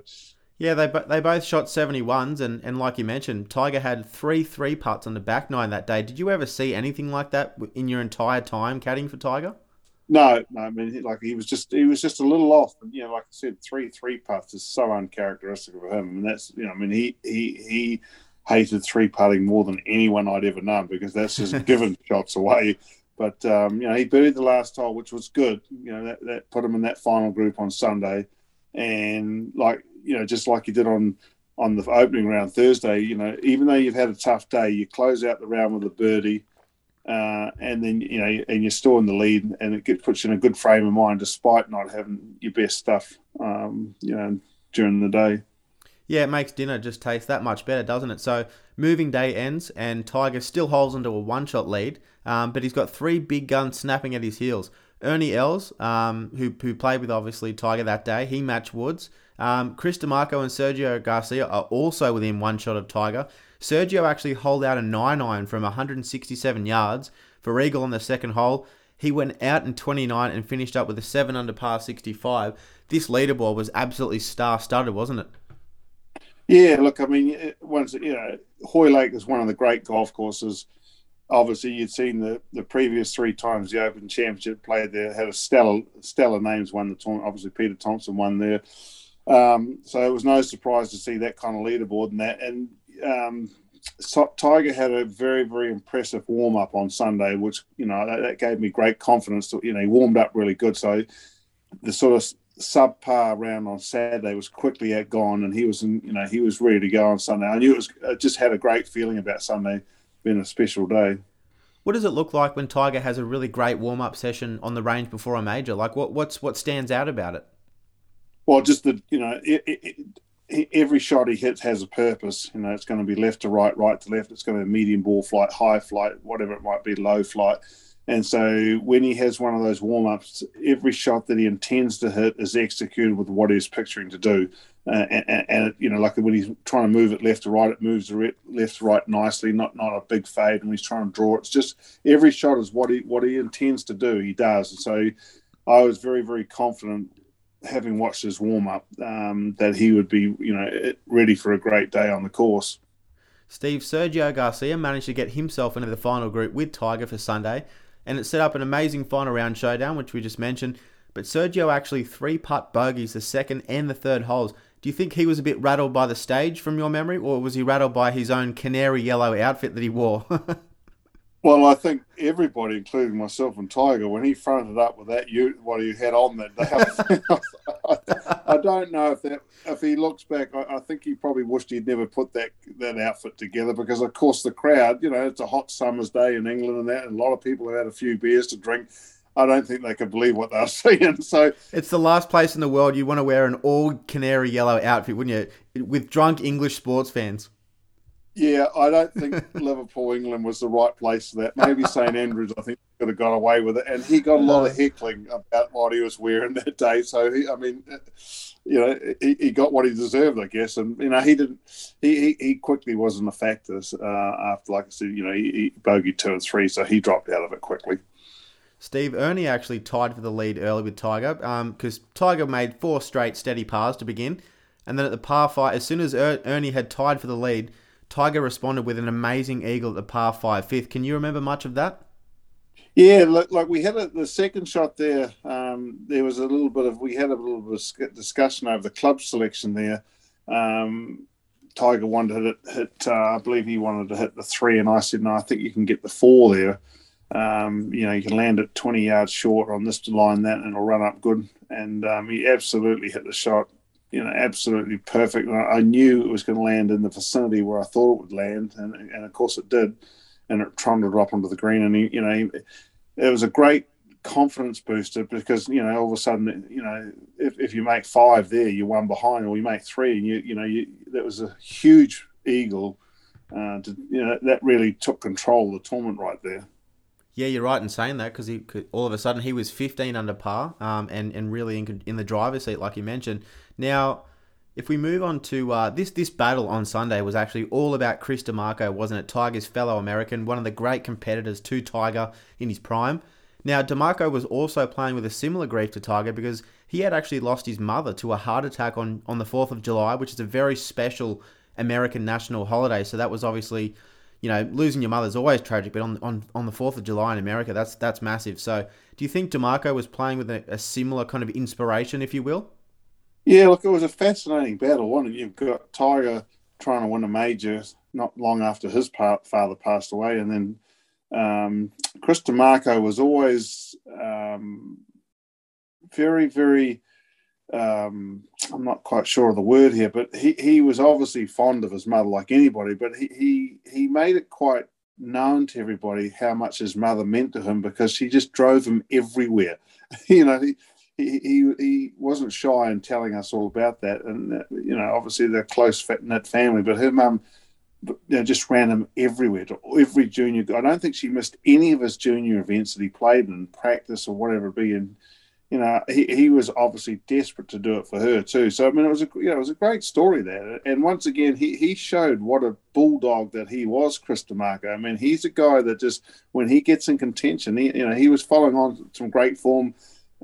Yeah, they they both shot 71s, and, and like you mentioned, Tiger had three three putts on the back nine that day. Did you ever see anything like that in your entire time caddying for Tiger? No, no. I mean, like he was just he was just a little off, and you know, like I said, three three putts is so uncharacteristic of him, and that's you know, I mean, he he he hated three putting more than anyone I'd ever known because that's just [LAUGHS] given shots away. But um, you know, he birdied the last hole, which was good. You know, that, that put him in that final group on Sunday, and like you know, just like he did on on the opening round Thursday. You know, even though you've had a tough day, you close out the round with a birdie, uh, and then you know, and you're still in the lead, and it gets, puts you in a good frame of mind despite not having your best stuff. Um, you know, during the day. Yeah, it makes dinner just taste that much better, doesn't it? So moving day ends, and Tiger still holds onto a one-shot lead, um, but he's got three big guns snapping at his heels. Ernie Els, um, who, who played with obviously Tiger that day, he matched Woods. Um, Chris DiMarco and Sergio Garcia are also within one shot of Tiger. Sergio actually holed out a 9 iron from 167 yards for Eagle on the second hole. He went out in 29 and finished up with a 7 under par 65. This leaderboard was absolutely star studded, wasn't it? Yeah, look, I mean, once you know, Hoylake is one of the great golf courses. Obviously, you'd seen the, the previous three times the Open Championship played there had a stellar stellar names won the tournament. Obviously, Peter Thomson won there, um, so it was no surprise to see that kind of leaderboard and that. And um, so Tiger had a very very impressive warm up on Sunday, which you know that, that gave me great confidence. To, you know, he warmed up really good, so the sort of subpar round on Saturday was quickly outgone, and he was, in, you know, he was ready to go on Sunday. I knew it was I just had a great feeling about Sunday being a special day. What does it look like when Tiger has a really great warm up session on the range before a major? Like, what what's what stands out about it? Well, just that you know, it, it, it, every shot he hits has a purpose. You know, it's going to be left to right, right to left. It's going to be medium ball flight, high flight, whatever it might be, low flight and so when he has one of those warm ups, every shot that he intends to hit is executed with what he's picturing to do. Uh, and, and, you know, like when he's trying to move it left to right, it moves left to right nicely, not not a big fade. And he's trying to draw, it's just every shot is what he what he intends to do. He does. And so I was very very confident, having watched his warm up, um, that he would be you know ready for a great day on the course. Steve Sergio Garcia managed to get himself into the final group with Tiger for Sunday and it set up an amazing final round showdown, which we just mentioned. But Sergio actually three putt bogeys the second and the third holes. Do you think he was a bit rattled by the stage from your memory, or was he rattled by his own canary yellow outfit that he wore? [LAUGHS] Well, I think everybody, including myself and Tiger, when he fronted up with that, you what he had on that day, I, [LAUGHS] I, don't know if that if he looks back, I, I, think he probably wished he'd never put that that outfit together because, of course, the crowd, you know, it's a hot summer's day in England and that, and a lot of people have had a few beers to drink. I don't think they could believe what they're [LAUGHS] seeing. So it's the last place in the world you want to wear an all canary yellow outfit, wouldn't you? With drunk English sports fans. Yeah, I don't think Liverpool, England was the right place for that. Maybe St Andrews, I think, could have got away with it. And he got a lot of heckling about what he was wearing that day. So, he, I mean, you know, he, he got what he deserved, I guess. And, you know, he didn't, he, he, he quickly wasn't a factor uh, after, like I said, you know, he, he bogeyed two and three. So he dropped out of it quickly. Steve Ernie actually tied for the lead early with Tiger because um, Tiger made four straight steady pars to begin. And then at the par five, as soon as er- Ernie had tied for the lead, Tiger responded with an amazing eagle at the par five fifth. Can you remember much of that? Yeah, look, like we had a, the second shot there. Um, there was a little bit of we had a little bit of discussion over the club selection there. Um, Tiger wanted to hit, hit uh, I believe he wanted to hit the three, and I said, no, I think you can get the four there. Um, you know, you can land it 20 yards short on this to line, that, and it'll run up good. And um, he absolutely hit the shot you know, absolutely perfect. I knew it was going to land in the vicinity where I thought it would land, and, and of course it did, and it trundled up onto the green. And he, you know, it was a great, confidence booster because you know all of a sudden you know if, if you make five there you're one behind or you make three and you you know you, that was a huge eagle uh, to, you know that really took control of the tournament right there yeah, you're right in saying that because he all of a sudden he was 15 under par um, and and really in, in the driver's seat, like you mentioned. Now, if we move on to uh, this this battle on Sunday was actually all about Chris DiMarco, wasn't it? Tiger's fellow American, one of the great competitors to Tiger in his prime. Now, DiMarco was also playing with a similar grief to Tiger because he had actually lost his mother to a heart attack on, on the 4th of July, which is a very special American national holiday. So that was obviously you know, losing your mother is always tragic, but on on on the Fourth of July in America, that's that's massive. So, do you think DiMarco was playing with a, a, similar kind of inspiration, if you will? Yeah, look, it was a fascinating battle, it? You've got Tiger trying to win a major not long after his father passed away, and then um, Chris DiMarco was always um, very, very um, I'm not quite sure of the word here, but he, he was obviously fond of his mother like anybody, but he, he, he made it quite known to everybody how much his mother meant to him because she just drove him everywhere. [LAUGHS] you know, he, he, he wasn't shy in telling us all about that. And, uh, you know, obviously they're close knit family, but her mum you know, just ran him everywhere to every junior. I don't think she missed any of his junior events that he played in practice or whatever it be. And you know, he, he was obviously desperate to do it for her too. So I mean, it was a you know, it was a great story there. And once again, he, he showed what a bulldog that he was, Chris DiMarco. I mean, he's a guy that just when he gets in contention, he you know he was following on some great form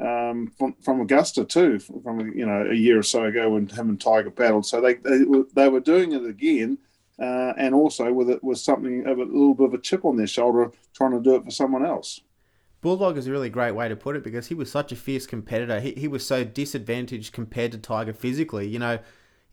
um, from from Augusta too, from you know a year or so ago when him and Tiger battled. So they they, they were doing it again. Uh, and also with it was something of a little bit of a chip on their shoulder, trying to do it for someone else. Bulldog is a really great way to put it because he was such a fierce competitor. He, he was so disadvantaged compared to Tiger physically. You know,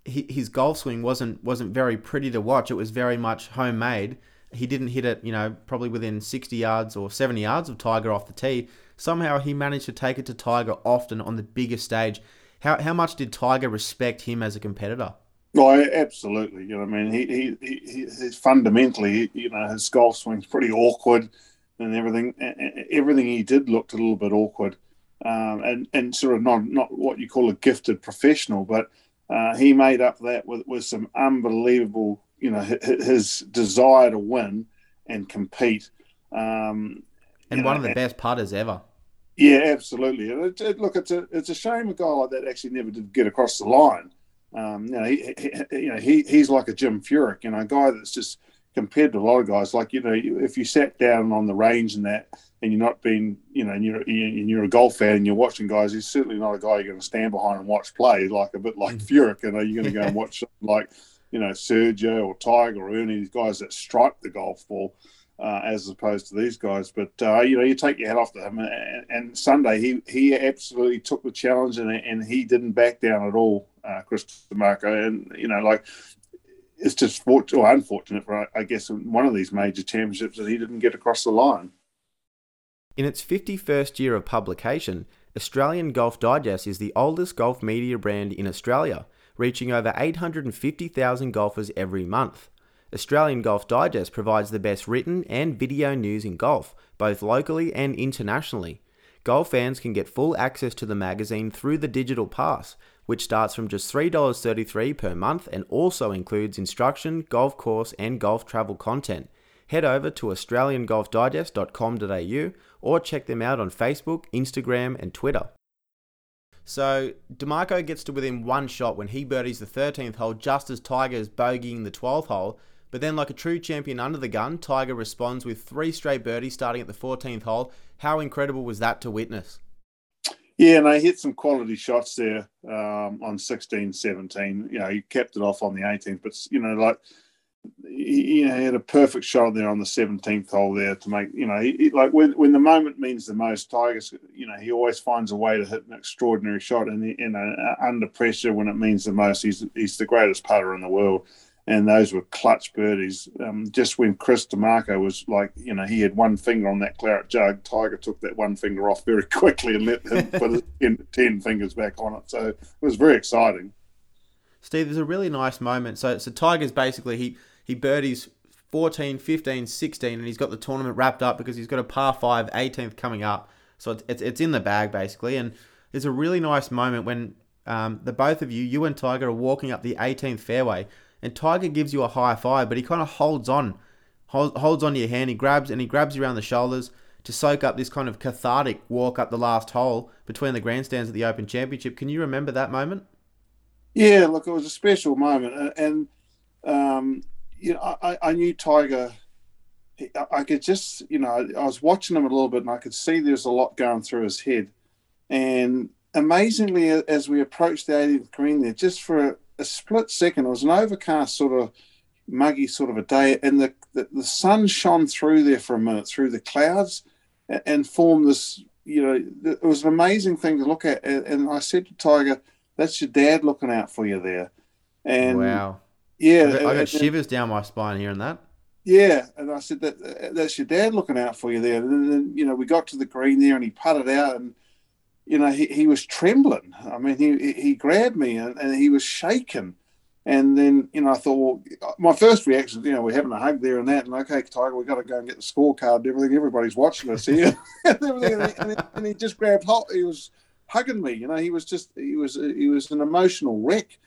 he, his golf swing wasn't wasn't very pretty to watch. It was very much homemade. He didn't hit it, you know, probably within 60 yards or 70 yards of Tiger off the tee. Somehow he managed to take it to Tiger often on the biggest stage. How, how much did Tiger respect him as a competitor? Oh, absolutely. You know, I mean, he, he, he, he fundamentally, you know, his golf swing's pretty awkward and everything. Everything he did looked a little bit awkward, um, and and sort of not not what you call a gifted professional, but uh, he made up that with with some unbelievable, you know, his desire to win and compete. Um, and one know, of the best putters ever. Yeah, absolutely. It, it, look, it's a it's a shame a guy like that actually never did get across the line. Um, you know, he, he, you know, he, he's like a Jim Furyk, you know, a guy that's just compared to a lot of guys, like you know, if you sat down on the range and that, and you're not being, you know, and you're and you're a golf fan and you're watching guys, he's certainly not a guy you're going to stand behind and watch play, like a bit like mm. Furyk. You know, you're going to go and [LAUGHS] watch like, you know, Sergio or Tiger or Ernie, these guys that strike the golf ball. Uh, as opposed to these guys, but uh, you know, you take your hat off to him. And, and, Sunday, he he absolutely took the challenge, and, and he didn't back down at all, uh, Chris DiMarco. And you know, like it's just fortunate or unfortunate for, I guess, one of these major championships that he didn't get across the line. In its 51st year of publication, Australian Golf Digest is the oldest golf media brand in Australia, reaching over 850,000 golfers every month. Australian Golf Digest provides the best written and video news in golf, both locally and internationally. Golf fans can get full access to the magazine through the digital pass, which starts from just $3.33 per month and also includes instruction, golf course, and golf travel content. Head over to AustralianGolfDigest.com.au or check them out on Facebook, Instagram, and Twitter. So, DiMarco gets to within one shot when he birdies the 13th hole just as Tiger is bogeying the 12th hole. But then, like a true champion under the gun, Tiger responds with three straight birdies starting at the 14th hole. How incredible was that to witness? Yeah, and I hit some quality shots there um, on 16, 17. You know, he kept it off on the 18th, but, you know, like, he, you know, he had a perfect shot there on the 17th hole there to make, you know, he, like when, when the moment means the most, Tigers, you know, he always finds a way to hit an extraordinary shot. And, you know, under pressure when it means the most, he's, he's the greatest putter in the world and those were clutch birdies. Um, just when Chris DiMarco was like, you know, he had one finger on that claret jug, Tiger took that one finger off very [LAUGHS] quickly and let him put his [LAUGHS] ten, 10 fingers back on it. So it was very exciting. Steve, there's a really nice moment. So, so Tiger's basically, he, he birdies 14, 15, 16, and he's got the tournament wrapped up because he's got a par 5, 18th coming up. So it's, it's, it's in the bag basically. And there's a really nice moment when um, the both of you, you and Tiger, are walking up the 18th fairway, and Tiger gives you a high five, but he kind of holds on, hold, holds on to your hand. He grabs and he grabs you around the shoulders to soak up this kind of cathartic walk up the last hole between the grandstands at the Open Championship. Can you remember that moment? Yeah, look, it was a special moment, and um, you know, I, I knew Tiger. I could just, you know, I was watching him a little bit, and I could see there's a lot going through his head. And amazingly, as we approached the 18th green there, just for a, split second, it was an overcast sort of muggy sort of a day, and the, the, the sun shone through there for a minute through the clouds and, and formed this. You know, it was an amazing thing to look at. And, and I said to Tiger, "That's your dad looking out for you there." And wow, yeah, I got, I got shivers down my spine hearing that. yeah, and I said that that's your dad looking out for you there. And then you know we got to the green there, and he putted out, and you know he, he was trembling. I mean, he he grabbed me, and, and he was shaking. And then you know I thought, well, my first reaction, you know, we're having a hug there and that, and okay, Tiger, we've got to go and get the scorecard and everything. Everybody's watching us here, [LAUGHS] and. And he, and, he, just grabbed hold. He was hugging me. You know, he was just he was he was an emotional wreck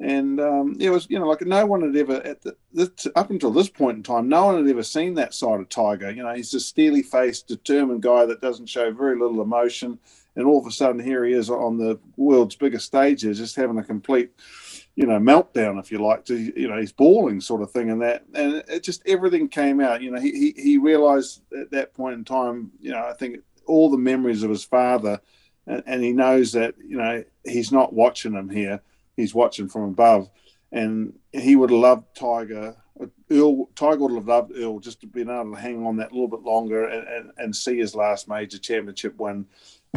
and um, it was you know like no one had ever at the, up until this point in time no one had ever seen that side of tiger you know he's a steely faced determined guy that doesn't show very little emotion and all of a sudden here he is on the world's biggest stages just having a complete you know meltdown if you like to you know he's bawling sort of thing. And that and it just everything came out. You know he, he, he realized at that point in time you know i think all the memories of his father and, and he knows that you know he's not watching him here. He's watching from above, and he would have loved Tiger. Earl Tiger would have loved Earl just to be able to hang on that a little bit longer and, and, and see his last major championship win,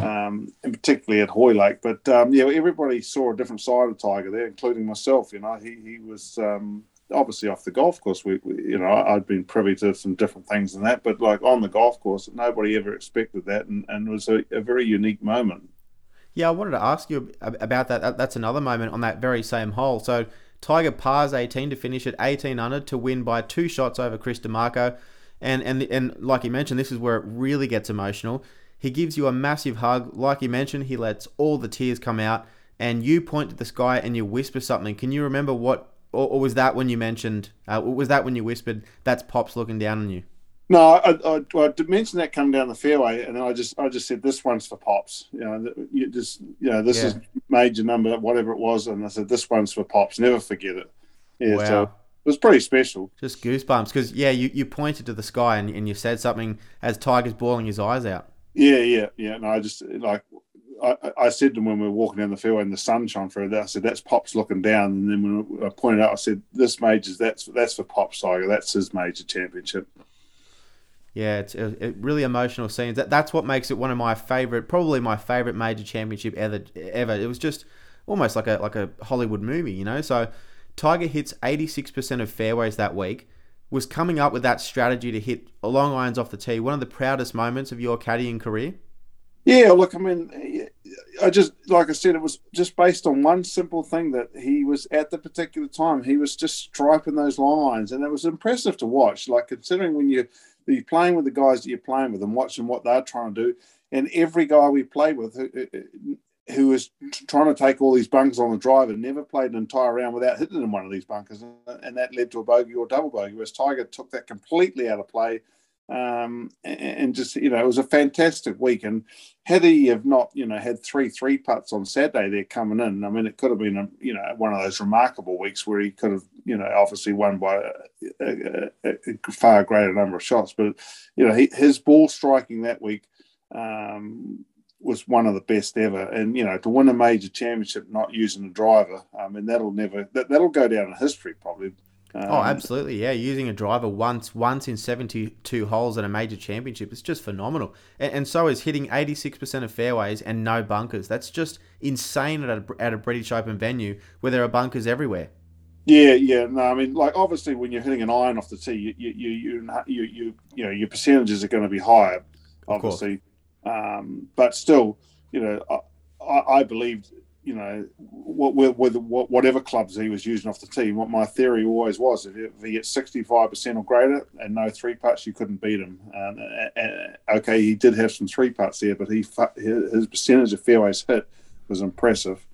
um, and particularly at Hoylake. But um, yeah, everybody saw a different side of Tiger there, including myself. You know, he he was. Um, obviously, off the golf course, we, we, you know, I'd been privy to some different things in that, but like on the golf course, nobody ever expected that, and, and it was a, a very unique moment. Yeah, I wanted to ask you about that. That's another moment on that very same hole. So Tiger pars 18 to finish at 18 under to win by two shots over Chris DiMarco. And, and, and like you mentioned, this is where it really gets emotional. He gives you a massive hug. Like you mentioned, he lets all the tears come out. And you point to the sky and you whisper something. Can you remember what, or, or was that when you mentioned, uh, was that when you whispered, that's Pops looking down on you? No, I, I, I did mention that coming down the fairway, and then I just I just said this one's for pops. You know, you just you know this Yeah. is major number whatever it was, and I said this one's for pops. Never forget it. Yeah, Wow. so it was pretty special. Just goosebumps. Because, yeah, you, you pointed to the sky and, and you said something as Tiger's bawling his eyes out. Yeah, yeah, yeah. No, I just like I, I said to him when we were walking down the fairway and the sun shone through that. I said that's pops looking down, and then when I pointed out, I said this major's that's that's for pops Tiger. That's his major championship. Yeah, it's uh, a, a really emotional scenes. That that's what makes it one of my favorite, probably my favorite major championship ever. Ever. It was just almost like a like a Hollywood movie, you know. So Tiger hits eighty six percent of fairways that week. Was coming up with that strategy to hit long irons off the tee. One of the proudest moments of your caddying career. Yeah, look, I mean, I just like I said, it was just based on one simple thing that he was at the particular time. He was just striping those long irons, and it was impressive to watch. Like considering when you you're playing with the guys that you're playing with and watching what they're trying to do, and every guy we played with who, was trying to take all these bunkers on the drive and never played an entire round without hitting in one of these bunkers, and that led to a bogey or double bogey. Whereas Tiger took that completely out of play um, and, just you know it was a fantastic week. And had he have not you know had three three putts on Saturday there coming in, I mean it could have been a you know one of those remarkable weeks where he could have you know obviously won by a, a, a far greater number of shots. But you know he, his ball striking that week. Um, was one of the best ever, and you know to win a major championship not using a driver, I mean that'll never that, that'll go down in history probably. Um, Oh, absolutely, yeah. Using a driver once once in seventy two holes at a major championship is just phenomenal. And, and so is hitting eighty six percent of fairways and no bunkers. That's just insane at a, at a British Open venue where there are bunkers everywhere. Yeah, yeah. No, I mean, like obviously, when you're hitting an iron off the tee, you you you you you, you, you know your percentages are going to be higher, obviously. Um, but still, you know, I, I, I believe, you know, what, with, whatever clubs he was using off the team, what my theory always was, if he gets 65% or greater and no three putts, you couldn't beat him. Um, and, okay, he did have some three putts there, but he his percentage of fairways hit was impressive.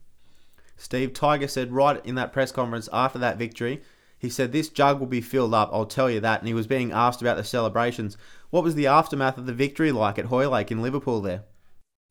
Steve Tiger said right in that press conference after that victory, he said, This jug will be filled up, I'll tell you that. And he was being asked about the celebrations. What was the aftermath of the victory like at Hoylake in Liverpool there?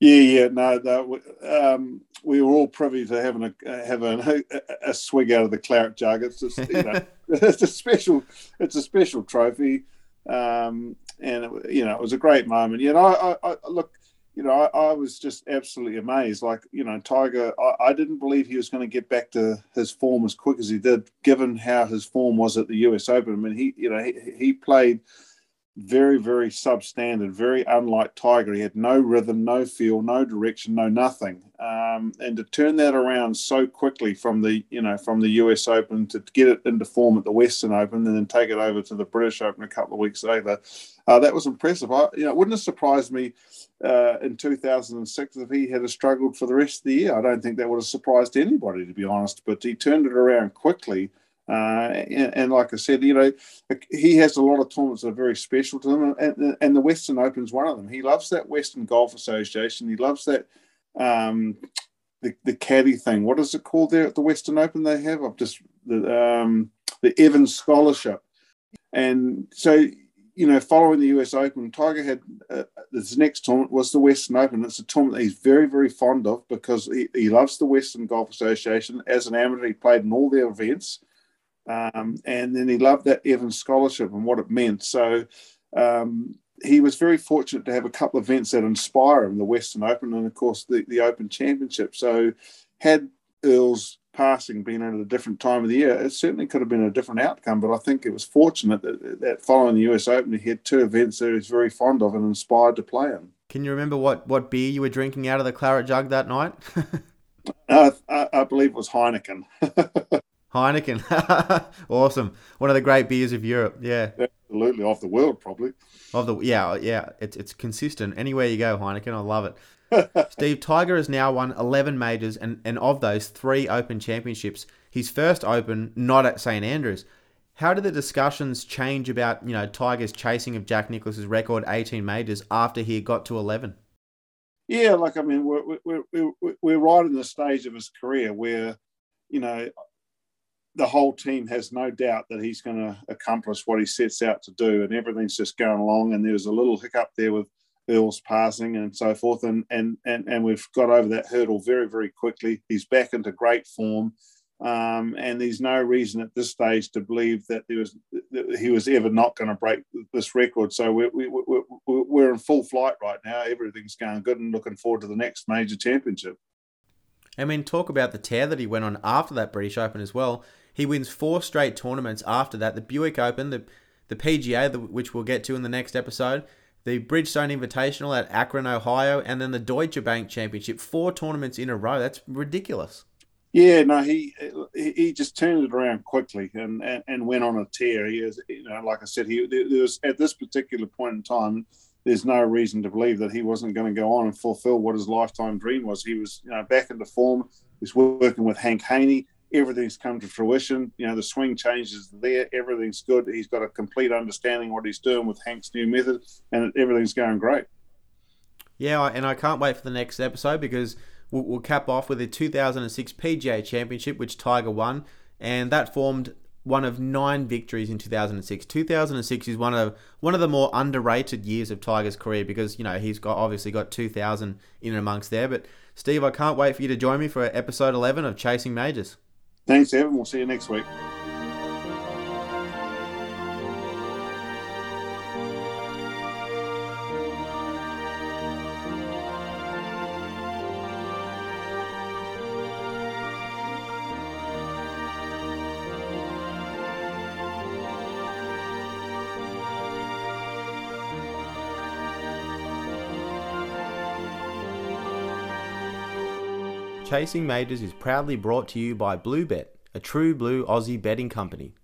Yeah, yeah, no, that, um, we were all privy to having a having [LAUGHS] a, a, swig out of the claret jug. It's just, you know, [LAUGHS] it's a special, it's a special trophy, um, and it, you know, it was a great moment. You know, I, I, I look, you know, I, I, was just absolutely amazed. Like, you know, Tiger, I, I didn't believe he was going to get back to his form as quick as he did, given how his form was at the U.S. Open. I mean, he, you know, he, he played very, very substandard, very unlike Tiger. He had no rhythm, no feel, no direction, no nothing. Um, and to turn that around so quickly from the, you know, from the US Open to get it into form at the Western Open and then take it over to the British Open a couple of weeks later, uh, that was impressive. I, you know, it wouldn't have surprised me uh, in 2006 if he had struggled for the rest of the year. I don't think that would have surprised anybody, to be honest. But he turned it around quickly uh, and, and, like I said, you know, he has a lot of tournaments that are very special to him, and, and the Western Open is one of them. He loves that Western Golf Association. He loves that um, the the caddy thing. What is it called there at the Western Open? They have I've just the um, the Evans Scholarship, and so you know, following the US Open, Tiger had uh, this next tournament was the Western Open. It's a tournament that he's very, very fond of because he, he loves the Western Golf Association. As an amateur, he played in all their events. Um, and then he loved that Evans Scholarship and what it meant. So um, he was very fortunate to have a couple of events that inspire him the Western Open and, of course, the, the Open Championship. So, had Earl's passing been at a different time of the year, it certainly could have been a different outcome. But I think it was fortunate that, that following the US Open, he had two events that he was very fond of and inspired to play in. Can you remember what, what beer you were drinking out of the claret jug that night? [LAUGHS] uh, I, I, believe it was Heineken. [LAUGHS] Heineken. [LAUGHS] awesome. One of the great beers of Europe. Yeah. Absolutely. Off the world, probably. Of the yeah, yeah. It's it's consistent. Anywhere you go, Heineken, I love it. [LAUGHS] Steve Tiger has now won 11 majors, and, and of those, three Open Championships. His first Open, not at St Andrews. How did the discussions change about you know Tiger's chasing of Jack Nicklaus's record 18 majors after he got to 11? Yeah, like I mean, we're we're we're, we're right in the stage of his career where you know the whole team has no doubt that he's going to accomplish what he sets out to do, and everything's just going along. And there's a little hiccup there with Earl's passing and so forth, and and and and we've got over that hurdle very very quickly. He's back into great form, um, and there's no reason at this stage to believe that there was that he was ever not going to break this record. So we're, we, we're we're in full flight right now. Everything's going good, and looking forward to the next major championship. I mean, talk about the tear that he went on after that British Open as well. He wins four straight tournaments after that. The Buick Open, the the PGA, which we'll get to in the next episode, the Bridgestone Invitational at Akron, Ohio, and then the Deutsche Bank Championship. Four tournaments in a row. That's ridiculous. Yeah, no, he he just turned it around quickly and, and, and went on a tear. He is, you know, like I said, he there was at this particular point in time. There's no reason to believe that he wasn't going to go on and fulfill what his lifetime dream was. He was, you know, back into form. He's working with Hank Haney everything's come to fruition. You know, the swing changes there, everything's good. He's got a complete understanding of what he's doing with Hank's new method, and everything's going great. Yeah, and I can't wait for the next episode because we'll, we'll cap off with the 2006 PGA Championship, which Tiger won, and that formed one of nine victories in 2006. 2006 is one of one of the more underrated years of Tiger's career because you know he's got obviously got 2000 in and amongst there. But Steve, I can't wait for you to join me for episode 11 of Chasing Majors. Thanks, Evin. We'll see you next week. Chasing Majors is proudly brought to you by Bluebet, a true blue Aussie betting company.